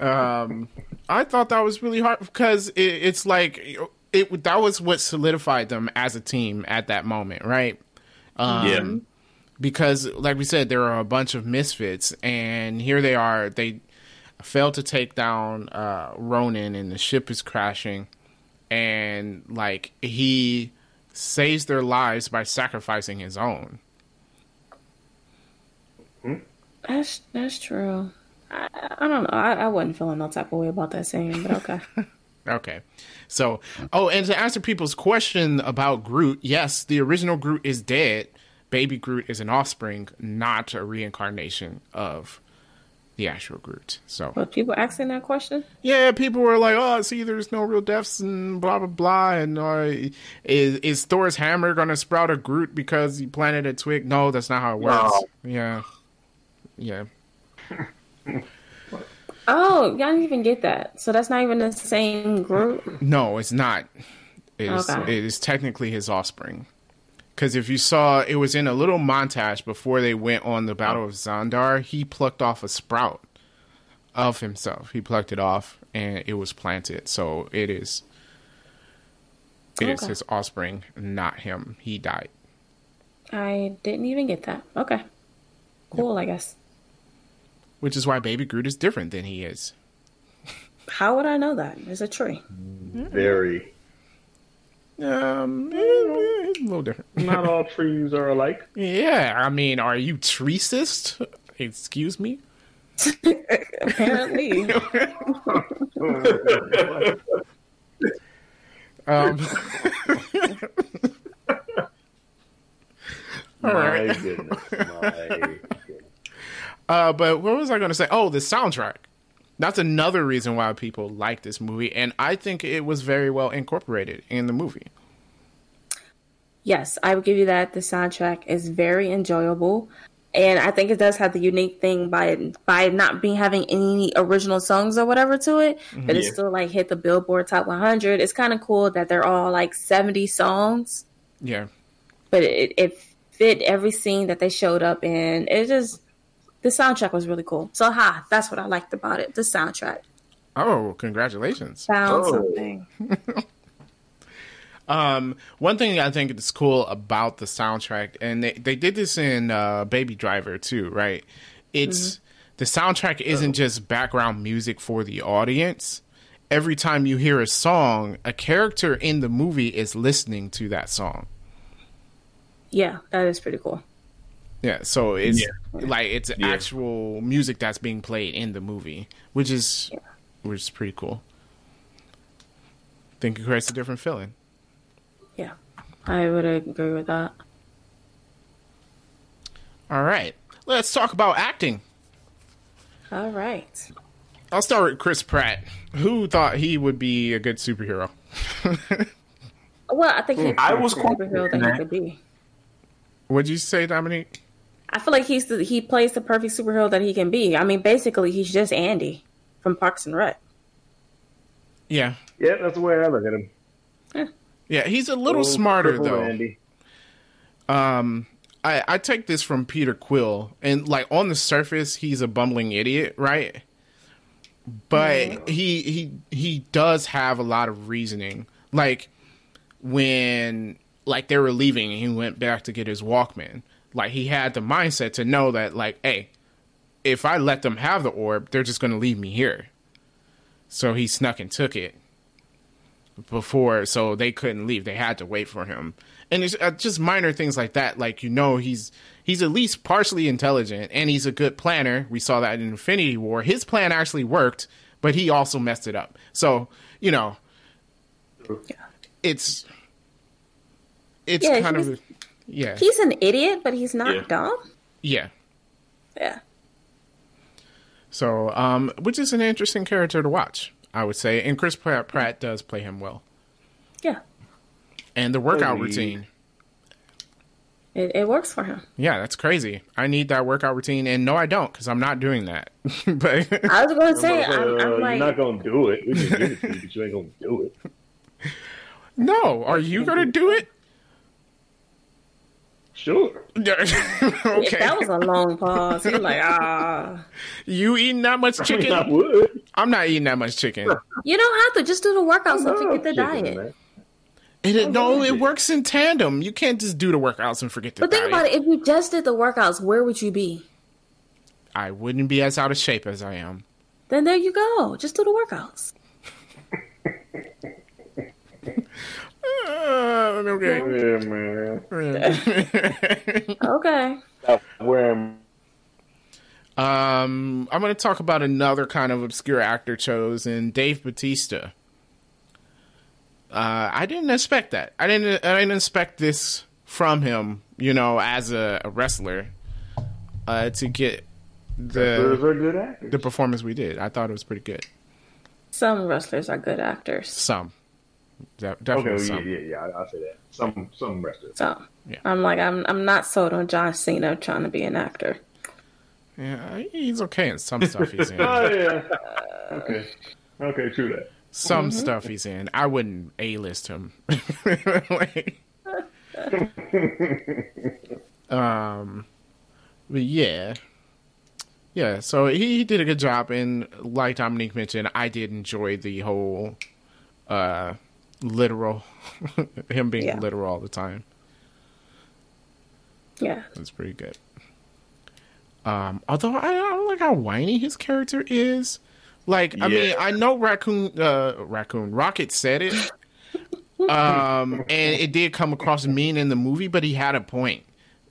um, I thought that was really hard because it, it's like it. That was what solidified them as a team at that moment, right? Um, yeah because like we said there are a bunch of misfits and here they are they failed to take down uh, ronan and the ship is crashing and like he saves their lives by sacrificing his own that's that's true i, I don't know I, I wasn't feeling no type of way about that saying, but okay [laughs] Okay. So, oh, and to answer people's question about Groot, yes, the original Groot is dead, Baby Groot is an offspring, not a reincarnation of the actual Groot. So, but people asking that question? Yeah, people were like, "Oh, see, there's no real deaths and blah blah blah." And uh, is is Thor's hammer gonna sprout a Groot because he planted a twig? No, that's not how it works. No. Yeah, yeah. oh, y'all didn't even get that. So that's not even the same Groot. No, it's not. It is, okay. it is technically his offspring. Because if you saw, it was in a little montage before they went on the Battle of Xandar. He plucked off a sprout of himself. He plucked it off, and it was planted. So it is, it okay. is his offspring, not him. He died. I didn't even get that. Okay, cool. Yep. I guess. Which is why Baby Groot is different than he is. How would I know that? It's a tree. Very. Um, eh, a little different. Not all [laughs] trees are alike. Yeah, I mean, are you treecist? Excuse me. [laughs] Apparently. [laughs] um. My goodness. My goodness. Uh, but what was I going to say? Oh, the soundtrack. That's another reason why people like this movie, and I think it was very well incorporated in the movie. Yes, I would give you that. The soundtrack is very enjoyable, and I think it does have the unique thing by by not being having any original songs or whatever to it, mm-hmm. but yeah. it still like hit the Billboard Top 100. It's kind of cool that they're all like 70 songs. Yeah, but it, it fit every scene that they showed up in. It just the soundtrack was really cool. So ha, that's what I liked about it. The soundtrack. Oh, congratulations. Found oh. something. [laughs] um, one thing I think is cool about the soundtrack, and they, they did this in uh, Baby Driver too, right? It's mm-hmm. the soundtrack isn't just background music for the audience. Every time you hear a song, a character in the movie is listening to that song. Yeah, that is pretty cool. Yeah, so it's yeah. like it's yeah. actual music that's being played in the movie, which is yeah. which is pretty cool. I think it creates a different feeling. Yeah, I would agree with that. All right, let's talk about acting. All right. I'll start with Chris Pratt. Who thought he would be a good superhero? well, I think he I was superhero that he could be. What'd you say, Dominique? I feel like he's the, he plays the perfect superhero that he can be. I mean, basically, he's just Andy from Parks and Rec. Yeah. Yeah, that's the way I look at him. Yeah, yeah he's a little smarter though. Andy. Um, I I take this from Peter Quill, and like on the surface, he's a bumbling idiot, right? But yeah. he he he does have a lot of reasoning. Like when like they were leaving and he went back to get his Walkman. Like he had the mindset to know that like, hey, if I let them have the orb, they're just gonna leave me here. So he snuck and took it before, so they couldn't leave. They had to wait for him, and it's uh, just minor things like that. Like you know, he's he's at least partially intelligent, and he's a good planner. We saw that in Infinity War. His plan actually worked, but he also messed it up. So you know, it's it's Yeah, kind he's- of yeah He's an idiot, but he's not Yeah. dumb. yeah. Yeah. So, um, which is an interesting character to watch, I would say. And Chris Pratt, Pratt does play him well. Yeah. And the workout Agreed. routine, It, it works for him. yeah, that's crazy. I need that workout routine, and no, I don't, because I'm not doing that. [laughs] but I was going to say, Uh, I'm, I'm like, you're not gonna do it. We can give it to you, but you ain't gonna do it. no, are you gonna do it? Sure. [laughs] if okay, that was a long pause, you're like, ah. you eating that much I mean, I chicken? would. I'm not eating that much chicken. [laughs] You don't have to. Just do the workouts and forget the Chicken, diet. man. It, no, it works in tandem. You can't just do the workouts and forget the But think diet. about it. If you just did the workouts, where would you be? I wouldn't be as out of shape as I am. Then there you go. Just do the workouts. [laughs] Uh, okay. Yeah, man. [laughs] Okay. Stop wearing Um, I'm going to talk about another kind of obscure actor chosen, Dave Bautista. Uh, I didn't expect that. I didn't. I didn't expect this from him. You know, as a, a wrestler, uh, to get Those the are good actors. the performance we did. I thought it was pretty good. Some wrestlers are good actors. Some, De- Okay, definitely well, yeah, some. yeah, yeah. I, I'll say that. Some, some wrestlers. So Yeah. I'm like, I'm I'm not sold on John Cena trying to be an actor. Yeah, he's okay in some stuff he's in. [laughs] Oh yeah. Okay. Okay, true that. some stuff he's in. I wouldn't A list him. [laughs] Like- [laughs] um, but yeah, yeah. So he, he did a good job, and like Dominique mentioned, I did enjoy the whole uh literal [laughs] him being Yeah. literal all the time. Yeah. That's pretty good. Um, although I don't like how whiny his character is. Like, I mean, I know raccoon, uh, raccoon Rocket said it, um, and it did come across mean in the movie, but he had a point.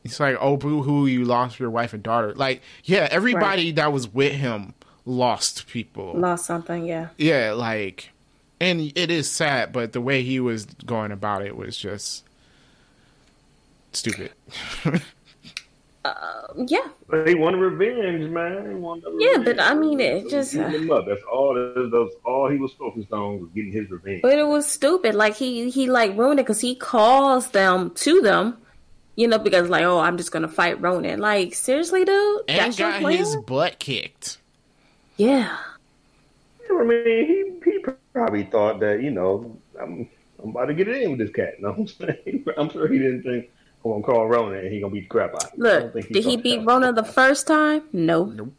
It's like, oh, boo hoo, you lost your wife and daughter. Like, yeah, everybody that was with him lost people. Lost something. Yeah. Yeah, like, and it is sad, but the way he was going about it was just stupid. [laughs] Uh, yeah. But he wanted revenge, man. He wanted Yeah, revenge. but I mean, it just- Beating him up. That's all. That's all he was focused on was getting his revenge. But it was stupid. Like he he like ruined it because he calls them to them, you know, because like, oh, I'm just gonna fight Ronan. Like seriously, dude, and got his butt kicked. yeah. I mean, he he probably thought that you know I'm I'm about to get it in with this cat. No, [laughs] I'm saying I'm sure he didn't think I'm gonna call Ronan and he gonna beat the crap out. of him. Look, think did he beat that. Rona the first time? No. Nope.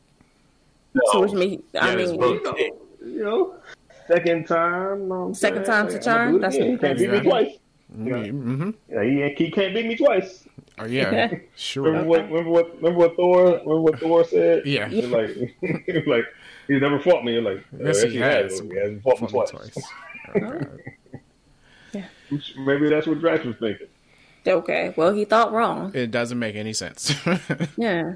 So No. which means I Yeah, his mean, butt kicked. You know, second time. you I'm Second saying? time's a I'ma charm? do it That's again. what- he can't beat me twice. Mm-hmm. Yeah, he, he can't beat me twice. Oh, yeah, [laughs] sure. Remember what? Remember what? Remember what Thor? Remember what Thor said? Yeah. Like, [laughs] like he's never fought me. You're like, uh, Yes, he has. He hasn't fought me Fought me twice. twice. [laughs] Oh, God. Maybe that's what Drax was thinking. okay. Well, he thought wrong. It doesn't make any sense. [laughs] Yeah.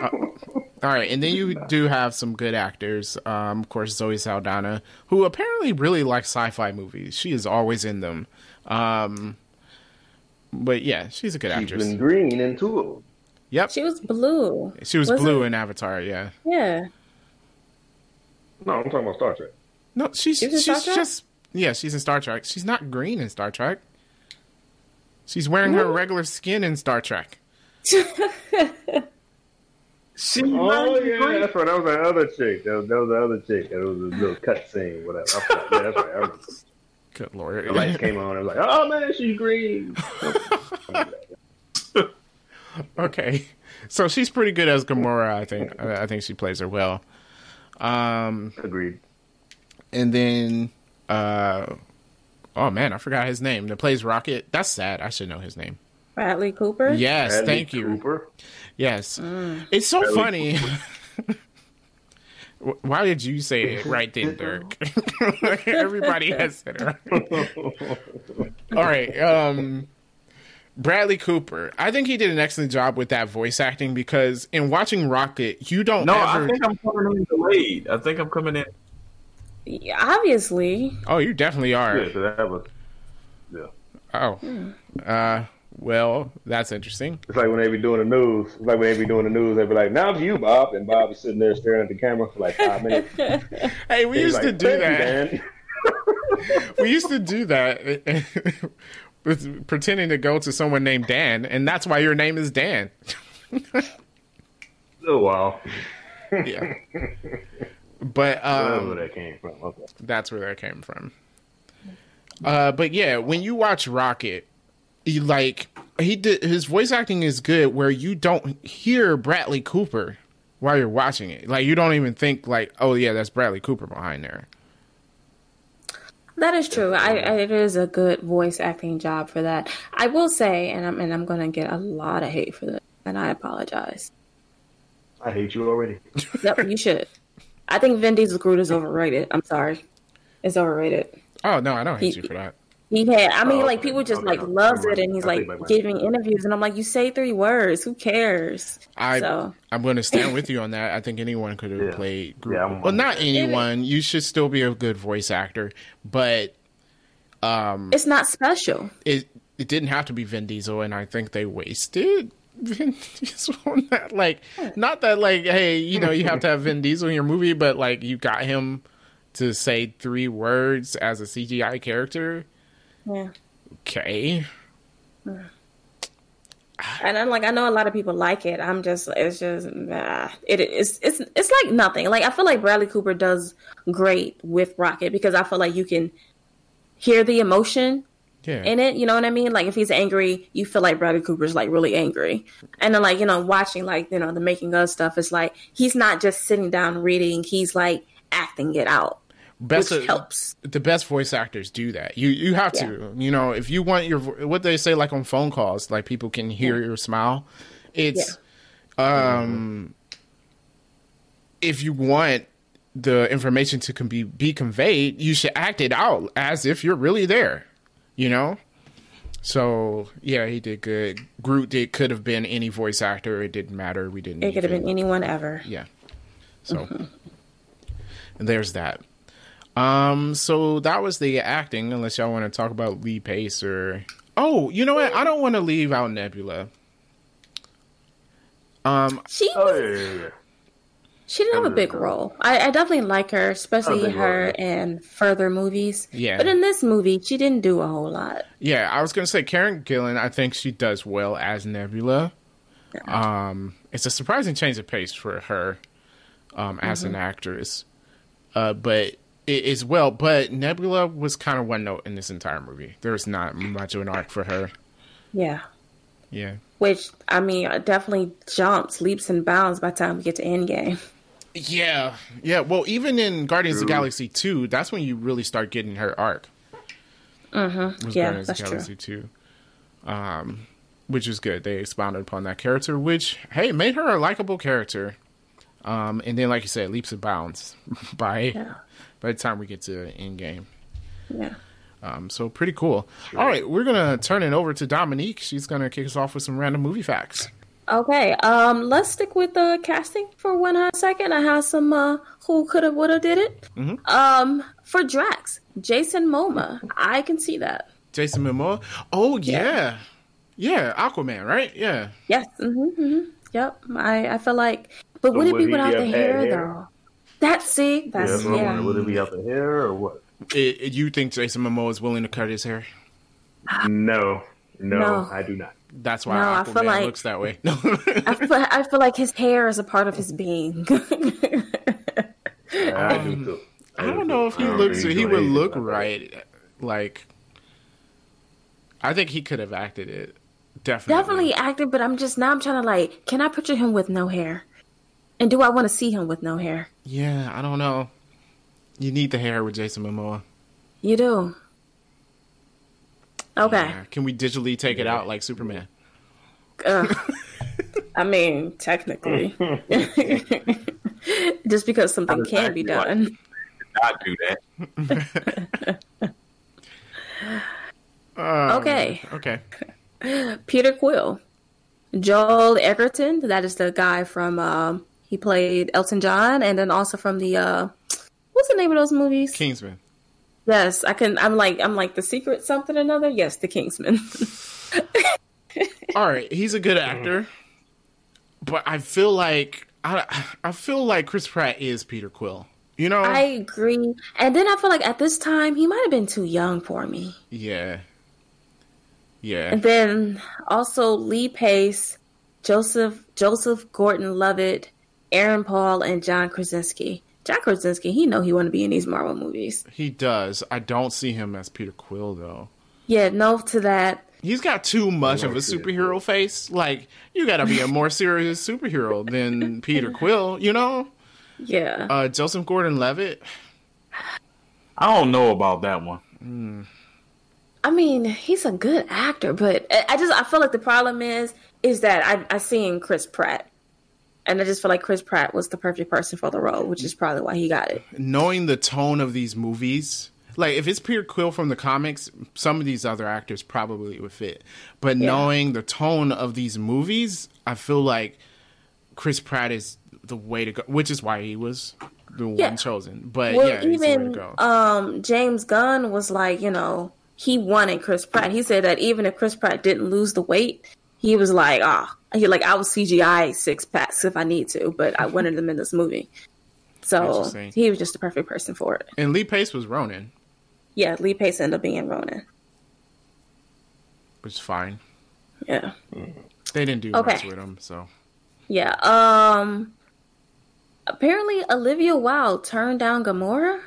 All right, and then you do have some good actors. Um, of course, Zoe Saldana, who apparently really likes sci-fi movies. She is always in them. Um, but yeah, she's a good She's actress. been green in two. Yep, She was blue. she was Was blue it? in Avatar. Yeah, Yeah. No, I'm talking about Star Trek. no, she's She was in she's Trek? just yeah, she's in Star Trek. She's not green in Star Trek. She's wearing her regular skin in Star Trek. [laughs] She Oh yeah, that's right. That was the other chick. That was, that was the other chick. That was a little cut scene, whatever. I forgot. yeah, that's right. I remember. Good lord. The lights came on. I was like, oh man, she's green. [laughs] okay, so she's pretty good as Gamora. I think. I I think she plays her well. Um, Agreed. and then uh Oh man, I forgot his name. That plays Rocket. That's sad. I should know his name. Bradley Cooper. Yes, Bradley thank you. Cooper. Yes, it's so Bradley funny. [laughs] Why did you say it right then, Dirk? [laughs] Everybody has said it. Right. [laughs] All right. Um, Bradley Cooper. I think he did an excellent job with that voice acting because in watching Rocket, you don't No, ever. I think I'm coming in delayed. I think I'm coming in. Yeah, obviously. Oh, you definitely are. Yeah, that was. Yeah, Oh. Uh. Well, that's interesting. it's like when they be doing the news. It's like when they be doing the news. They be like, "Now to you, Bob," and Bob is sitting there staring at the camera for like five minutes. [laughs] Hey, we He's used like, to do that. you, [laughs] we used to do that with [laughs] pretending to go to someone named Dan, and that's why your name is Dan. [laughs] Oh wow, Yeah. But that's um, where that came from. Okay. that's where that came from. Uh, but yeah, when you watch Rocket, he like he did his voice acting is good where you don't hear Bradley Cooper while you're watching it. Like you don't even think like, oh yeah, that's Bradley Cooper behind there. That is true. I, I, it is a good voice acting job for that. I will say, and I'm and I'm gonna get a lot of hate for this, and I apologize. I hate you already. [laughs] Yep, you should. I think Vin Diesel's Groot is overrated. I'm sorry, it's overrated. Oh no, I don't hate He- you for that. He had, I mean, Oh, like people just Okay, like no, loves it, and he's I like take back giving interviews, and I'm like, you say three words, who cares? I So- I'm going to stand with you on that. I think anyone could have Yeah. played. Groot. Yeah, well, not anyone. You should still be a good voice actor, but um, It's not special. it it didn't have to be Vin Diesel, and I think they wasted [laughs] Vin Diesel on that. Like, not that like, hey, you know, you have to have Vin Diesel in your movie, but like, you got him to say three words as a CGI character. Yeah. Okay, mm. And I'm like, I know a lot of people like it. I'm just, it's just, nah. It is, it's, it's like nothing. Like I feel like Bradley Cooper does great with Rocket because I feel like you can hear the emotion yeah, in it. You know what I mean? Like if he's angry, you feel like Bradley Cooper's like really angry. And then like you know, watching like you know the making of stuff, it's like he's not just sitting down reading; he's like acting it out, best which helps. the best voice actors do that. You you have to. You know, if you want your what they say like on phone calls, like people can hear your smile. It's um if you want the information to can be be conveyed, you should act it out as if you're really there. You know? So yeah, he did good. Groot did could have been any voice actor. It didn't matter. We didn't. It could have been anyone ever. Yeah. So and there's that. Um so that was the acting unless y'all want to talk about Lee Pace or Oh, you know what? I don't want to leave out Nebula. Um She Oh yeah, yeah, yeah. she didn't have a big role. I, I definitely like her, especially Not a big her role, in further movies. Yeah. But in this movie, she didn't do a whole lot. yeah, I was going to say Karen Gillan, I think she does well as Nebula. Um it's a surprising change of pace for her um as an actress. Uh but it is well, but Nebula was kind of one note in this entire movie. There's not much of an arc for her. Yeah. Yeah. Which I mean, definitely jumps leaps and bounds by the time we get to Endgame. Yeah, yeah. Well, even in Guardians of the Galaxy two, that's when you really start getting her arc. Mm-hmm. Yeah, Guardians that's of the true. Two, um, which is good. They expounded upon that character, which hey made her a likable character. Um, and then, like you said, leaps and bounds [laughs] by Yeah. By the time we get to Endgame. Yeah. Um, so pretty cool. All right, we're gonna turn it over to Dominique. She's gonna kick us off with some random movie facts. Okay, um, let's stick with the casting for one hot second. I have some uh, who could have, would have, did it. Um, for Drax, Jason Momoa, I can see that. Jason Momoa. Oh yeah, yeah, Aquaman, right? Yeah. Yes. Mm-hmm, hmm Yep. I, I feel like, but So would it be without the hair, hair? though? That's see. That's that's yeah. wondering. Would it be out the hair or what? It, it- you think Jason Momoa is willing to cut his hair? No, no, No. I do not. That's why No, I Aquaman feel like- looks that way. I feel, I feel like his hair is a part of his being. [laughs] I do too. I do don't too. know if he looks. think He would look right. Like, I think he could have acted it. Definitely. Definitely acted, but I'm just now I'm trying to like, can I picture him with no hair? And do I want to see him with no hair? Yeah, I don't know. You need the hair with Jason Momoa. You do. Okay. Yeah. Can we digitally take it out like Superman? Uh, [laughs] I mean, technically, [laughs] just because something can be done. Not do that. Uh, [laughs] Okay. Okay. Peter Quill, Joel Egerton. That is the guy from. Um, he played Elton John, and then also from the. Uh, what's the name of those movies? Kingsman. Yes, I can. I'm like. I'm like the secret something or another. Yes, the Kingsman. [laughs] All right, he's a good actor, but I feel like I I feel like Chris Pratt is Peter Quill. You know? I agree. And then I feel like at this time he might have been too young for me. yeah. Yeah. And then also Lee Pace, Joseph Joseph Gordon Levitt, Aaron Paul, and John Krasinski. John Krasinski, he know he want to be in these Marvel movies. He does. I don't see him as Peter Quill though. Yeah, no to that. He's got too much of a superhero face. Like you got to be a more serious superhero than Peter Quill. You know? Yeah. Uh, Joseph Gordon-Levitt. I don't know about that one. I mean, he's a good actor, but I I just I feel like the problem is is that I I seen Chris Pratt. And I just feel like Chris Pratt was the perfect person for the role, which is probably why he got it. knowing the tone of these movies, like if it's Peter Quill from the comics, some of these other actors probably would fit. But Yeah. knowing the tone of these movies, I feel like Chris Pratt is the way to go, which is why he was the Yeah. one chosen. But Well, yeah, he's the way to even um, James Gunn was like, you know, he wanted Chris Pratt. He said that even if Chris Pratt didn't lose the weight, he was like, ah, he like I was CGI six packs if I need to, but I wanted them in this movie. So he was just the perfect person for it. and Lee Pace was Ronan, Yeah, Lee Pace ended up being Ronan. which is fine. Yeah, They didn't do Okay. much with him, so yeah. Um, apparently Olivia Wilde turned down Gamora.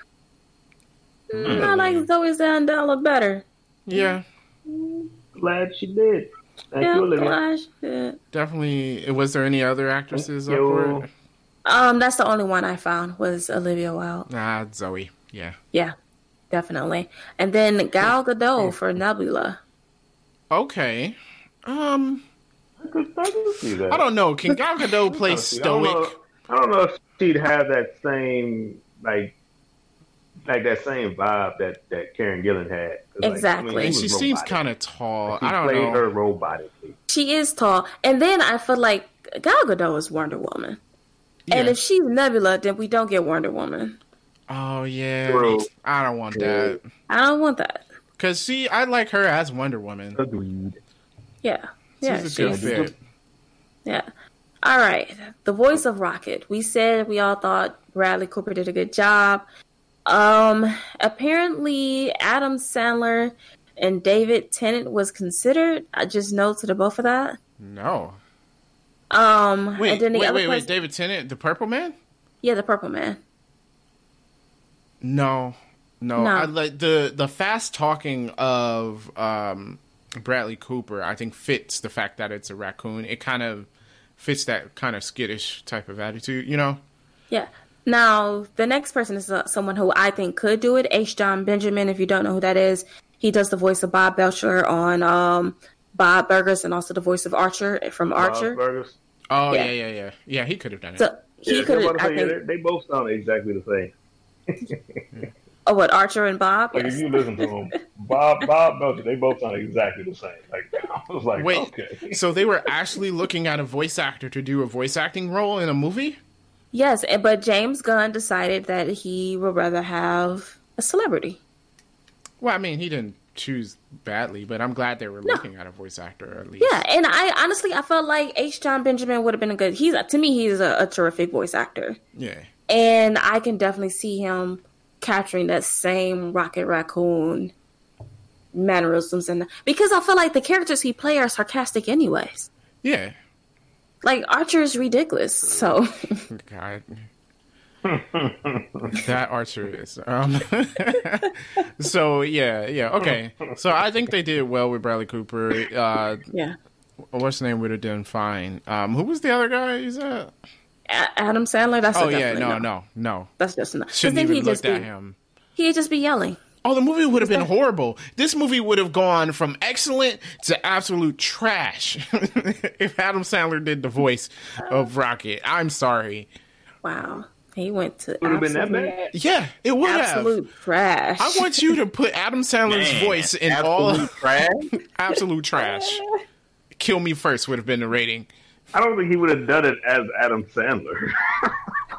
Mm, I like Zoe Zandela better. yeah, Glad she did. Thank Yeah, you, Olivia. gosh, definitely. Was there any other actresses up for it? Um, that's the only one I found was Olivia Wilde. Nah, Zoe. Yeah. Yeah, definitely. And then Gal Gadot for Nebula. Okay. Um, I could, I could see that. I don't know. Can Gal Gadot [laughs] play Honestly, I don't know- stoic? I don't know if she'd have that same like like that same vibe that that Karen Gillan had. 'Cause, like, Exactly. And he she was seems kind of tall. He I don't played know. her robotically. She is tall. And then I feel like Gal Gadot is Wonder Woman. And if she's Nebula, then we don't get Wonder Woman. Oh yeah, True. I don't want that I don't want that. because see, I like her as Wonder Woman. Agreed. Yeah. Yeah. She's a good fit. Yeah. All right. The voice of Rocket. We said we all thought Bradley Cooper did a good job. Um apparently Adam Sandler and David Tennant was considered. I just know to the both of that. No, Um wait, the wait, wait, wait. David Tennant, the Purple Man? Yeah, the purple man. No, no. No. I like the the fast talking of um, Bradley Cooper. I think fits the fact that it's a raccoon. It kind of fits that kind of skittish type of attitude. You know? Yeah. Now, the next person is uh, someone who I think could do it. H. John Benjamin, if you don't know who that is, he does the voice of Bob Belcher on um, Bob Burgers and also the voice of Archer from Archer. Bob's Burgers. Oh yeah, Yeah. yeah, yeah, yeah. he could have done it. So he Yeah, could, I'm about to I say, yeah, think. they, they both sound exactly the same. [laughs] Oh, what Archer and Bob? Like Yes. if you listen to them, Bob, Bob Belcher, they both sound exactly the same. Like [laughs] I was like, Wait, okay, so they were actually looking at a voice actor to do a voice acting role in a movie? Yes, eh, but James Gunn decided that he would rather have a celebrity. Well, I mean, he didn't choose badly, but I'm glad they were looking at a voice actor at least. Yeah, and I honestly I felt like H. John Benjamin would have been a good. He's to me he's a, a terrific voice actor. Yeah. and I can definitely see him capturing that same Rocket Raccoon mannerisms and because I feel like the characters he plays are sarcastic anyways. Yeah. Like Archer is ridiculous, so God. that Archer is. Um, [laughs] so yeah, yeah, okay. So I think they did well with Bradley Cooper. Uh, yeah. what's the name would have done fine. Um, who was the other guy? Is that? A- Adam Sandler, that's Oh yeah, no, no, no, no. That's just enough. Shouldn't even just looked be at him. he'd just be yelling. Oh, the movie would have been horrible. This movie would have gone from excellent to absolute trash [laughs] if Adam Sandler did the voice of oh. Rocket. I'm sorry. Wow. He went to Would have been that bad. Yeah, it would have. Absolute trash. I want you to [laughs] put Adam Sandler's Man, voice in absolute all trash. [laughs] absolute trash. Kill Me First would have been the rating. I don't think he would have done it as Adam Sandler.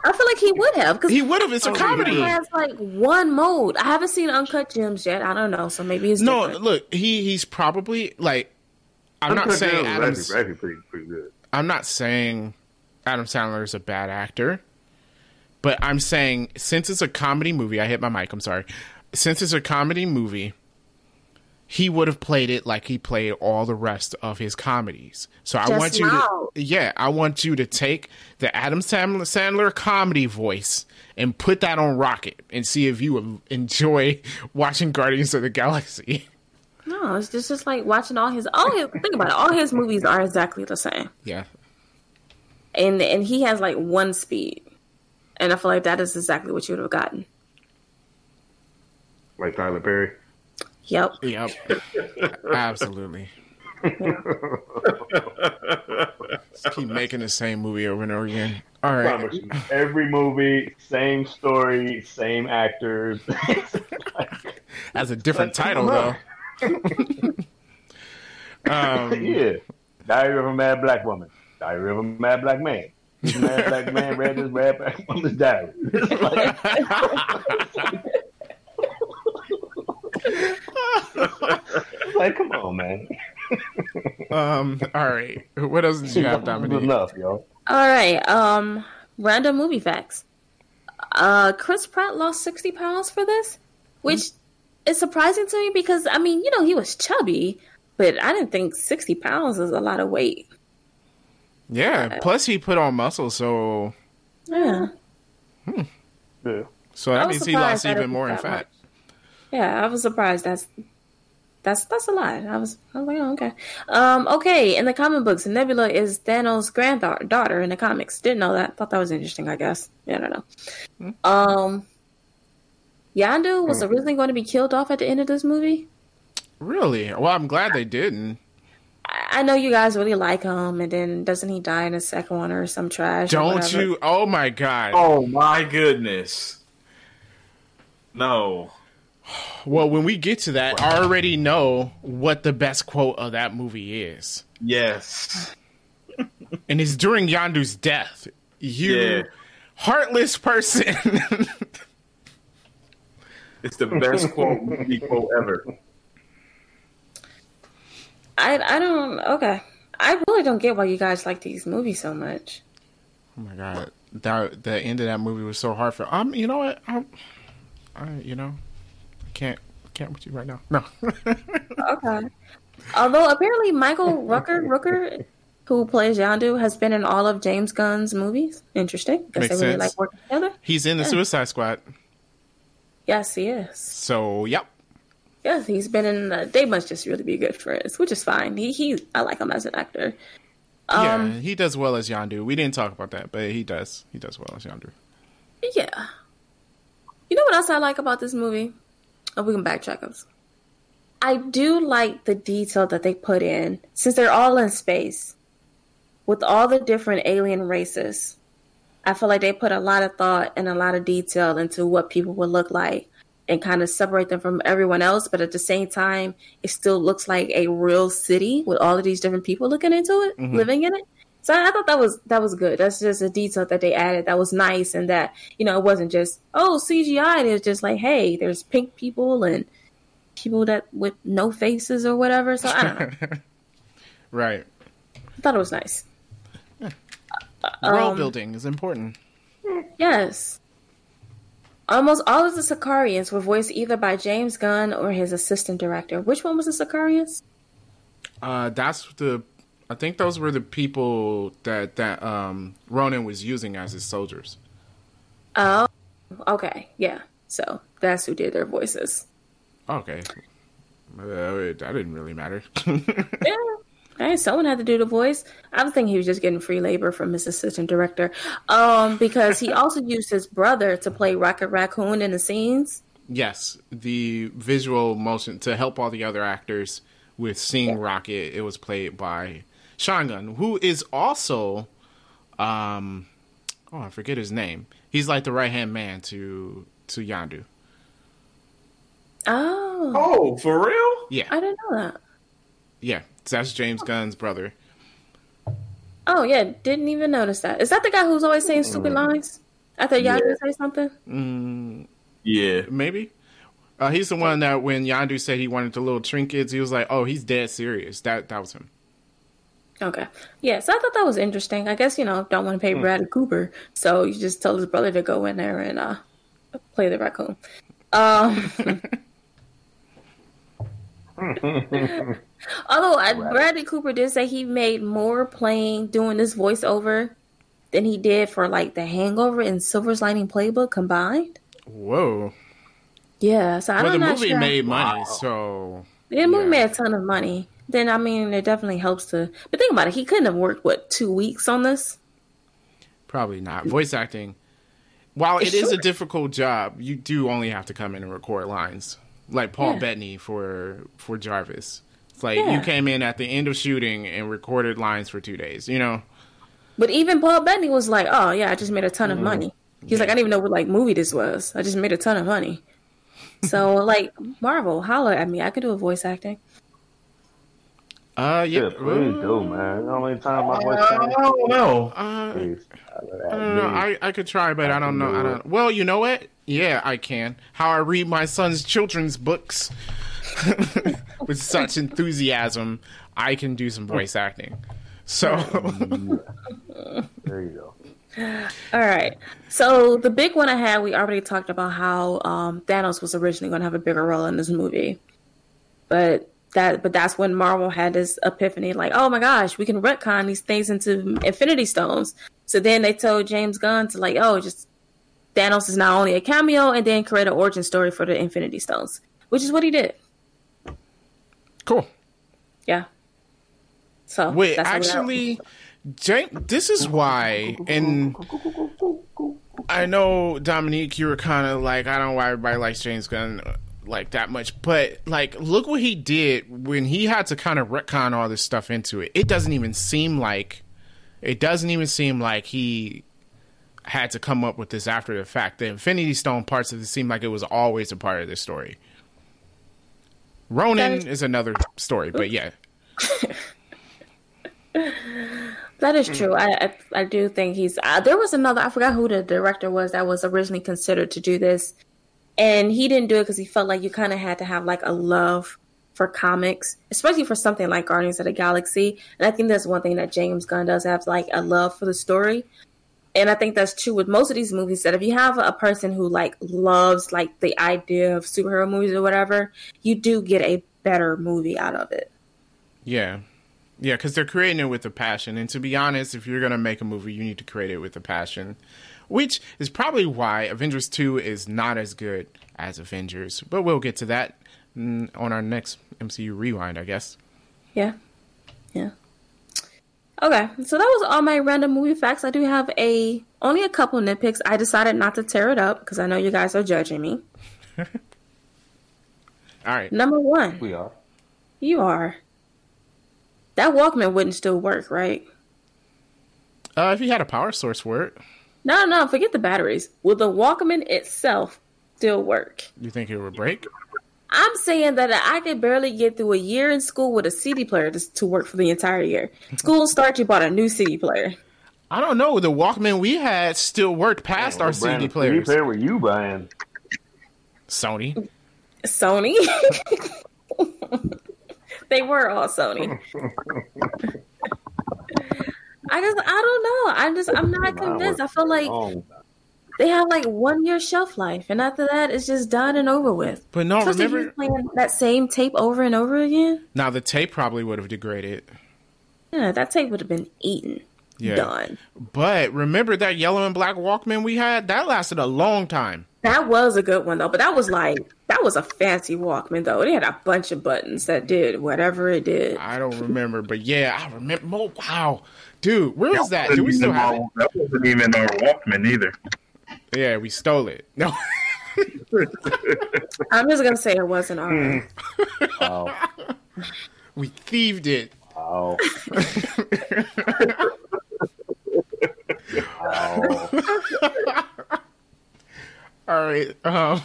I feel like he would have because He would have. It's a he comedy. has like one mode. I haven't seen Uncut Gems yet. I don't know, so maybe it's No, different. look, he he's probably like. I'm not saying Gems was Adam's. actually, actually pretty pretty good. I'm not saying Adam Sandler is a bad actor, but I'm saying since it's a comedy movie, I hit my mic. I'm sorry. Since it's a comedy movie, he would have played it like he played all the rest of his comedies. So I Just want you now. to, yeah, I want you to take the Adam Sandler, Sandler comedy voice and put that on Rocket and see if you enjoy [laughs] watching Guardians of the Galaxy. No, it's just, just like watching all his all his think about it. All his movies are exactly the same. Yeah, And and he has like one speed. And I feel like that is exactly what you would have gotten. Like Tyler Perry. Yep. yep, absolutely. [laughs] Just keep making the same movie over and over again. All right. Promise you. Every movie, same story, same actors. [laughs] Has a different Let's title though. Um, [laughs] yeah. Diary of a Mad Black Woman. Diary of a Mad Black Man. Mad black man read this mad black woman's diary. It's like, it's like, come on, man. um. All right. What else did you have, Dominique? enough, yo. All right. Um random movie facts. Uh Chris Pratt lost 60 pounds for this, which is surprising to me because I mean, you know, he was chubby, but I didn't think 60 pounds is a lot of weight. Yeah. Plus, he put on muscle, so Yeah. Yeah. so that means he lost even more in that fat. Much. Yeah, I was surprised. That's that's that's a lot. I was I was like, oh, okay. Um, okay. In the comic books, Nebula is Thanos' granddaughter daughter in the comics. Didn't know that. Thought that was interesting. I guess. Yeah, I don't know. Um, Yondu was originally going to be killed off at the end of this movie. Really? Well, I'm glad they didn't. I I know you guys really like him, and then doesn't he die in the second one or some trash? Don't you? Oh my god. Oh my goodness. No. Well, when we get to that, I already know what the best quote of that movie is, Yes. and it's during Yondu's death. You Yeah. heartless person. It's the best quote movie quote ever. I I don't. Okay, I really don't get why you guys like these movies so much. Oh my god, that the end of that movie was so hard for. Um, you know what? I'm, I, you know, I can't, can't with you right now. No. [laughs] Okay. Although apparently Michael Rooker Rooker, who plays Yondu, has been in all of James Gunn's movies. Interesting. Guess Makes they really sense. like working together. He's in the Suicide Squad, Yes, he is. so yep. Yes, he's been in. The, they must just really be good friends, which is fine. He he. I like him as an actor. Um, yeah, he does well as Yondu. We didn't talk about that, but he does. He does well as Yondu. Yeah. You know what else I like about this movie? Oh, we can backtrack us. I do like the detail that they put in, since they're all in space, with all the different alien races. I feel like they put a lot of thought and a lot of detail into what people would look like and kind of separate them from everyone else, but at the same time, it still looks like a real city with all of these different people looking into it, mm-hmm. living in it. So I thought that was that was good. That's just a detail that they added that was nice, and that you know it wasn't just oh CGI. It's just like hey, there's pink people and people that with no faces or whatever. So I don't know. [laughs] Right. I thought it was nice. World Um, building is important. Yes. Almost all of the Sakaarans were voiced either by James Gunn or his assistant director. Which one was the Sakaarans? Uh, that's the. I think those were the people that that um Ronan was using as his soldiers. Oh, okay, yeah. So that's who did their voices. Okay. Uh, that didn't really matter. [laughs] Yeah. Hey, someone had to do the voice. I was thinking he was just getting free labor from his assistant director. Um, because he also [laughs] used his brother to play Rocket Raccoon in the scenes. yes, the visual motion to help all the other actors with seeing Rocket, it was played by Sean Gunn, who is also, um, oh, I forget his name. He's like the right hand man to to Yondu. Oh, Oh, for real? Yeah, I didn't know that. yeah, that's James Gunn's brother. Oh yeah, didn't even notice that. Is that the guy who's always saying stupid lines? I thought Yondu Yeah. say something? Mm, Yeah. maybe. Uh, he's the one that when Yondu said he wanted the little trinkets, he was like, "Oh, he's dead serious." That that was him. Okay. Yeah, so I thought that was interesting. I guess, you know, don't want to pay Bradley Cooper. So you just tell his brother to go in there and uh play the raccoon. Um [laughs] Although I, Bradley Cooper did say he made more playing doing this voiceover than he did for like The Hangover and Silver's Lining Playbook combined. Whoa! Yeah, so I But don't the know. movie made money, so The movie made a ton of money. Then I mean, it definitely helps to. But think about it. He couldn't have worked what two weeks on this. probably not. Voice acting, while it is a difficult job, you do only have to come in and record lines, like Paul Yeah. Bettany for for Jarvis. It's like Yeah. you came in at the end of shooting and recorded lines for two days. You know, But even Paul Bettany was like, "Oh yeah, I just made a ton Mm-hmm. of money." He's like, "I didn't even know what like movie this was. I just made a ton of money." So [laughs] like Marvel, holler at me. I could do a voice acting. Uh, yeah, Yeah, please do, man. You know how many times my voice I changed? don't know. Uh, Please. I don't know. I, I could try, but I, I don't know. do I don't. Well, you know what? Yeah, I can. How I read my son's children's books [laughs] with such [laughs] enthusiasm, I can do some voice acting. So, [laughs] There you go. All right. So the big one I had, we already talked about how um, Thanos was originally going to have a bigger role in this movie, but that but that's when Marvel had this epiphany, like, oh my gosh, we can retcon these things into Infinity Stones. So then they told James Gunn to like, oh, just Thanos is not only a cameo, and then create an origin story for the Infinity Stones, which is what he did. cool. Yeah. So Wait, that's how we got- actually, James, this is why, and I know Dominique, you were kind of like, I don't know why everybody likes James Gunn like that much, but like, look what he did when he had to kind of retcon all this stuff into it. It doesn't even seem like, it doesn't even seem like he had to come up with this after the fact. The Infinity Stone parts of it seem like it was always a part of the story. Ronan is- is another story, but yeah. [laughs] That is true. I, I I do think he's. Uh, there was another. I forgot who the director was that was originally considered to do this, and he didn't do it because he felt like you kind of had to have like a love for comics, especially for something like Guardians of the Galaxy. And I think that's one thing that James Gunn does have, like a love for the story. And I think that's true with most of these movies. That if you have a person who like loves like the idea of superhero movies or whatever, you do get a better movie out of it. Yeah. Yeah, because they're creating it with a passion. And to be honest, if you're going to make a movie, you need to create it with a passion, which is probably why Avengers 2 is not as good as Avengers. But we'll get to that mm, on our next MCU Rewind, I guess. Yeah. Yeah. Okay, so that was all my random movie facts. I do have a only a couple nitpicks. I decided not to tear it up because I know you guys are judging me. [laughs] All right. Number one, We are. you are. That Walkman wouldn't still work, right? Uh, if you had a power source for it, No, no, forget the batteries. Will the Walkman itself still work? you think it would break? I'm saying that I could barely get through a year in school with a CD player to, to work for the entire year. [laughs] School starts, you bought a new CD player. I don't know. The Walkman we had still worked past our What brand CD of players. player were you buying? Sony. Sony. [laughs] they were all Sony. [laughs] I just I don't know. I'm just I'm not convinced. I feel like they have like one year shelf life, and after that, it's just done and over with. But no, Especially if remember you're playing that same tape over and over again. now the tape probably would have degraded. Yeah, that tape would have been eaten. Yeah. Done. But remember that yellow and black Walkman we had? That lasted a long time. That was a good one though, but that was like that was a fancy Walkman though. It had a bunch of buttons that did whatever it did. I don't remember, but yeah, I remember. Oh, wow, dude, where was that? Do we still have it? our- That wasn't even our Walkman either. Yeah, we stole it. No, [laughs] I'm just gonna say it wasn't ours. Oh, [laughs] We thieved it. oh. [laughs] oh. All right. Um,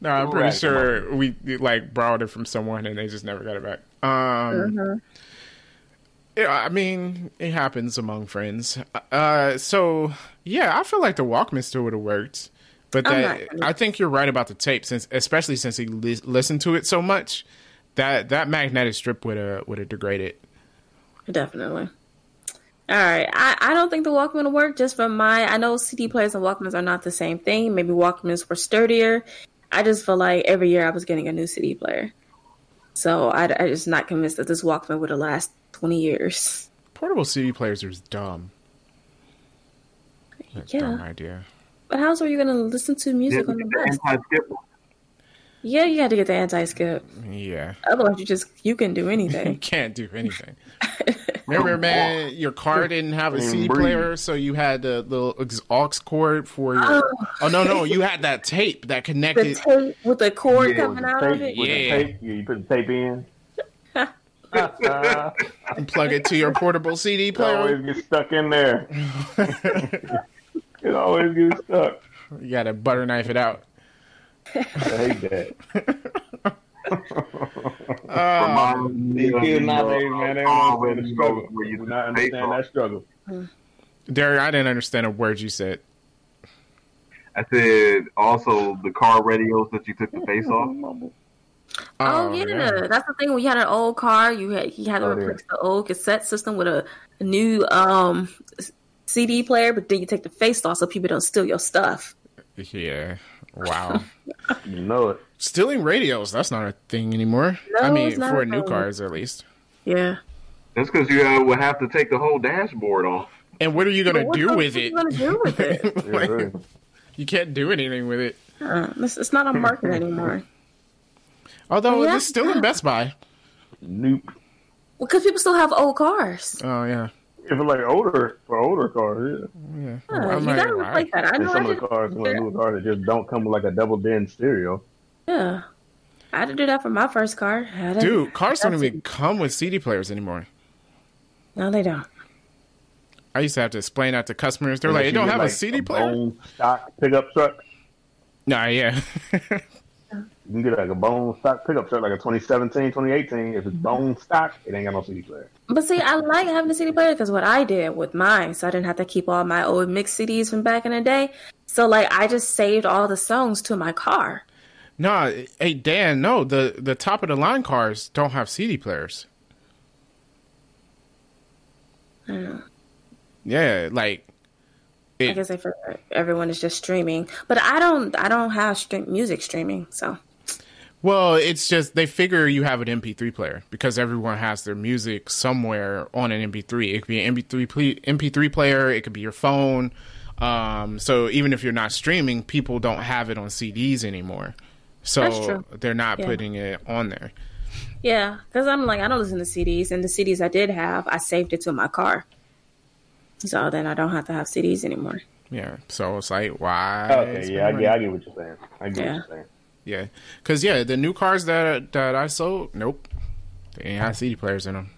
no, I'm pretty Right, sure we like borrowed it from someone and they just never got it back. Um, yeah, I mean, it happens among friends. Uh, so yeah, I feel like the Walkman still would have worked, but that I think you're right about the tape, since especially since he li- listened to it so much, that that magnetic strip would have would have degraded. Definitely. All right. I, I don't think the Walkman will work just from my. I know CD players and Walkmans are not the same thing. Maybe Walkmans were sturdier. I just feel like every year I was getting a new CD player. So I, I just not convinced that this Walkman would have last 20 years. Portable CD players are dumb. That's a Yeah. dumb idea. But how else are you going to listen to music on the bus? Yeah, you had to get the anti skip. Yeah. Otherwise, you just you can do anything. [laughs] You can't do anything. [laughs] Remember, man, your car didn't have a CD player, so you had the little aux cord for your. Oh. oh no, no, you had that tape that the connected. tape with the cord Yeah, coming with the out tape, of it. With Yeah. the tape, you, you put the tape in. Uh, and plug it to your portable CD player. it always player. gets stuck in there. [laughs] it always gets stuck. You gotta butter knife it out. I hate that. [laughs] Remind me These kids nowadays, uh, man, they car don't understand the struggle. where you Do not took the tape understand that struggle. Derek, I didn't understand a word you said. I said also the car radios that you took the face off. [laughs] Oh, yeah. that's the thing. When you had an old car, you had you had to Oh, yeah. replace the old cassette system with a, a new um CD player, but then you take the face off so people don't steal your stuff. Yeah. Wow. [laughs] You know it. Stealing radios, that's not a thing anymore. No, I mean, for new cars at least. Yeah. That's because you uh, would have to take the whole dashboard off. And what are you gonna do the- with what it? you gonna do with it? [laughs] Yeah, Like, really. you can't do anything with it. Uh, it's, it's not on market anymore. Although Yeah. it's still in Best Buy. Nope. Well, because people still have old cars. Oh yeah. If it's like older for older cars, yeah. Yeah. Yeah, I'm you like, gotta why? replace that. I And know. some I of the cars, some of the newer cars, that just don't come with like a double DIN stereo. yeah. I had to do that for my first car. I Dude, cars don't even come with CD players anymore. No, they don't. I used to have to explain that to customers. They're like, Unless "It you don't get, have a like, CD player." Bone stock pickup truck. Nah, yeah. [laughs] You can get like a bone stock pickup truck, like a 2017, 2018. If it's mm-hmm. bone stock, it ain't got no CD player. But see, I like having a CD player because what I did with mine, so I didn't have to keep all my old mix CDs from back in the day. So like, I just saved all the songs to my car. no, hey Dan, no, the the top of the line cars don't have CD players. Yeah, like I guess I forgot everyone is just streaming, but I don't. I don't have stream music streaming, so well, it's just they figure you have an MP3 player because everyone has their music somewhere on an MP3. It could be an MP3 MP3 player. It could be your phone. Um, so even if you're not streaming, people don't have it on CDs anymore. That's So true. they're not Yeah. putting it on there. yeah. Because I'm like, I don't listen to CDs, and the CDs I did have, I saved it to my car, so then I don't have to have CDs anymore. Yeah. So it's like, why? Okay, spend yeah, I get, I get what you're saying. I get Yeah. what you're saying. Yeah, because yeah, the new cars that that I sold, nope, they ain't have CD players in them.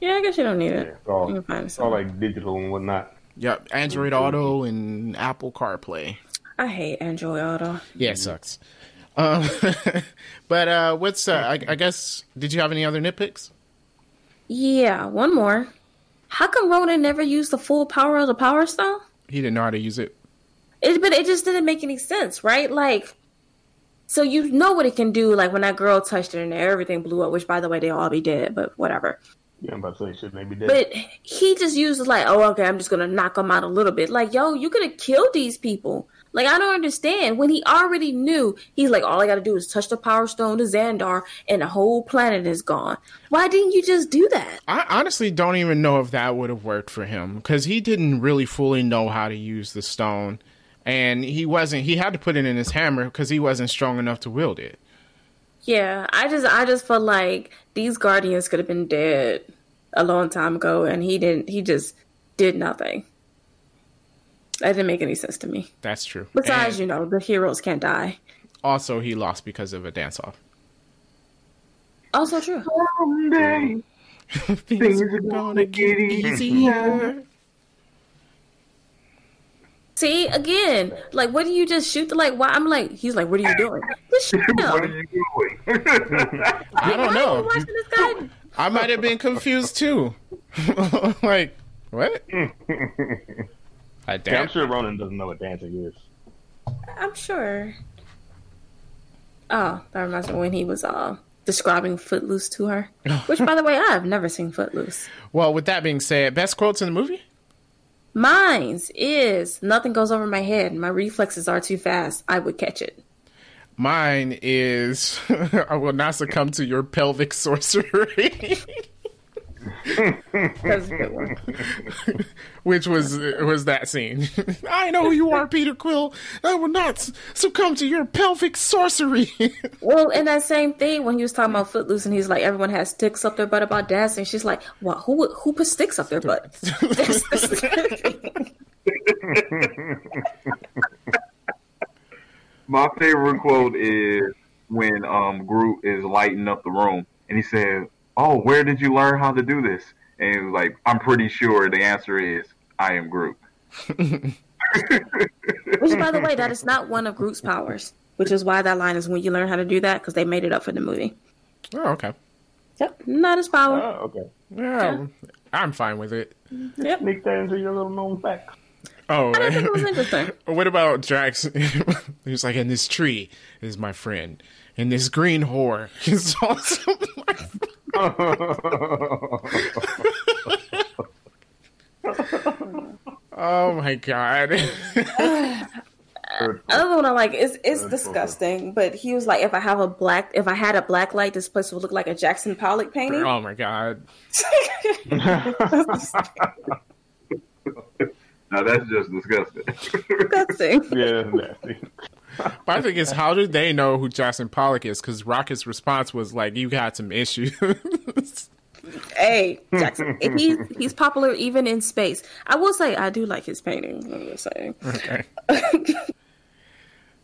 Yeah, I guess you don't need Yeah, it. it's all, You can find it's all like digital and whatnot. Yep, Android Auto and Apple CarPlay. I hate Android Auto. Yeah, it sucks. Um, [laughs] but uh, what's uh, I, I guess did you have any other nitpicks? Yeah, one more. How come Ronan never used the full power of the Power Stone? He didn't know how to use it. It, but it just didn't make any sense, right? Like, so you know what it can do. Like when that girl touched it and everything blew up. Which, by the way, they all be dead, but whatever. Yeah, I'm about to say shit maybe dead. But he just uses like, oh, okay, I'm just gonna knock them out a little bit. Like, yo, you could have killed these people. Like, I don't understand. When he already knew, he's like, all I gotta do is touch the Power Stone to Xandar, and the whole planet is gone. Why didn't you just do that? I honestly don't even know if that would have worked for him because he didn't really fully know how to use the stone, and he wasn't. He had to put it in his hammer because he wasn't strong enough to wield it. Yeah, I just I just felt like these guardians could have been dead a long time ago and he didn't he just did nothing. That didn't make any sense to me. That's true. Besides, And you know, the heroes can't die. also he lost because of a dance off. Also true. Someday. [laughs] Things are gonna get easier. See, again, like, what do you just shoot the like? Why? I'm like, he's like, what are you doing? Just shoot [laughs] him. what are you doing? [laughs] I don't Why are you know. watching this guy? I might have been confused too. [laughs] like what? I Yeah, I'm sure Ronan doesn't know what dancing is. I'm sure. Oh, that reminds me when he was uh, describing Footloose to her. Which, by the way, I have never seen Footloose. Well, with that being said, best quotes in the movie? Mine's is nothing goes over my head. My reflexes are too fast. I would catch it. Mine is [laughs] I will not succumb to your pelvic sorcery. [laughs] That's a good one. [laughs] Which was was that scene. [laughs] I know who you are, Peter Quill. I will not succumb to your pelvic sorcery. [laughs] Well, and that same thing when he was talking about Footloose, and he's like, everyone has sticks up their butt about dancing. She's like, well, who who put sticks up their butt? That's- that's- My favorite quote is when um Groot is lighting up the room and he said, "Oh, where did you learn how to do this?" And like, "I'm pretty sure the answer is I am Groot." [laughs] Which, by the way, that is not one of Groot's powers. Which is why that line is when you learn how to do that because they made it up for the movie. oh, okay. Yep, not his power. Oh, okay. Yeah, I'm fine with it. Mm-hmm. Yep, Sneak that into your little known facts. Oh, I think it was interesting. [laughs] what about Drax? [laughs] He's like, and this tree is my friend, and this green whore is also my friend. Oh my god. Another one I like is it's disgusting, but he was like, if I have a black, if I had a black light, this place would look like a Jackson Pollock painting. oh my god. [laughs] [laughs] [laughs] Now that's just disgusting. disgusting. [laughs] yeah, nasty. But I think it's how do they know who Jackson Pollock is? Because Rocket's response was like, "You got some issues." [laughs] Hey, Jackson, if he's he's popular even in space. I will say I do like his painting. I'm just saying. okay. [laughs]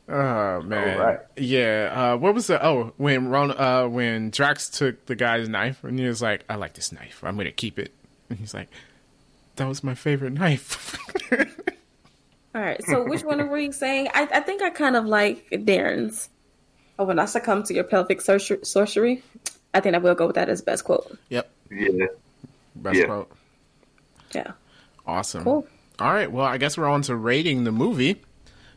Oh man, All right. yeah. Uh, what was the? Oh, when Ron, uh, when Drax took the guy's knife, and he was like, "I like this knife. I'm gonna keep it." And he's like, "That was my favorite knife." [laughs] All right. So which one were you saying? I, I think I kind of like Darren's. Oh, when I succumb to your pelvic sorcer- sorcery, I think I will go with that as best quote. yep, yeah. best Yeah. quote. Yeah. Awesome. Cool. All right. Well, I guess we're on to rating the movie.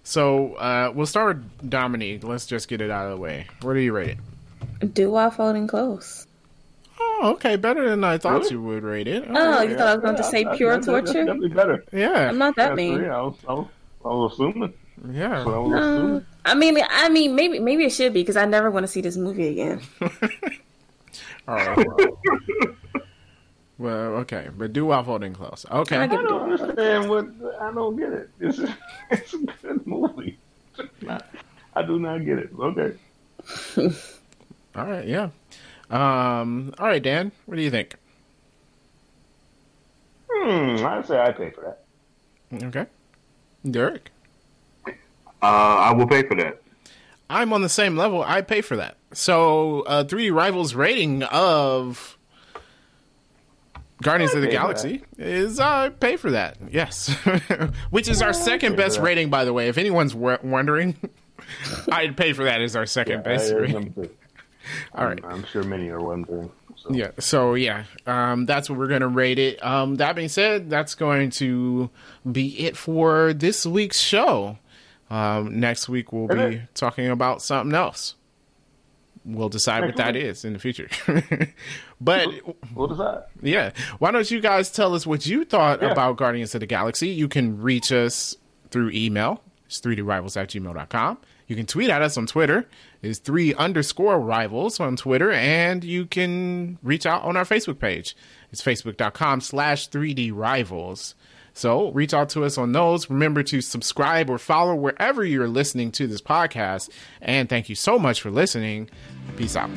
So uh, we'll start with Dominique. Let's just get it out of the way. Where do you rate it? Do I while folding close. Oh, okay. Better than I thought Really? you would rate it. Oh, you thought I was going to say that's- pure that's- that's torture? definitely better. Yeah. I'm not that That's mean. three. I was, I was, I was assuming. Yeah. So I was assuming. I mean, I mean, maybe maybe it should be because I never want to see this movie again. [laughs] All right. Well, okay, but do while folding close. Okay. I I give it don't understand what I don't get it. It's, it's [laughs] a good movie. Not- I do not get it. Okay. All right. Yeah. Um. All right, Dan. What do you think? Hmm. I'd say I pay for that. Okay. Derek. Uh, I will pay for that. I'm on the same level. I pay for that. So, uh, 3D Rivals rating of Guardians of the Galaxy is I pay for that. Yes, [laughs] which is our second best rating, by the way. If anyone's w- wondering, [laughs] I'd pay for that as our second I best heard rating. All right. I'm, sure many are wondering. So. Yeah. So yeah, um, that's what we're gonna rate it. Um, that being said, that's going to be it for this week's show. Um, next week we'll be talking about something else. We'll decide what that is in the future. [laughs] but We'll decide. yeah, why don't you guys tell us what you thought Yeah. about Guardians of the Galaxy? You can reach us through email. It's 3drivals at gmail.com. You can tweet at us on Twitter. It's three underscore rivals on Twitter. And you can reach out on our Facebook page. It's facebook.com slash 3D rivals. So reach out to us on those. Remember to subscribe or follow wherever you're listening to this podcast. And thank you so much for listening. Peace out.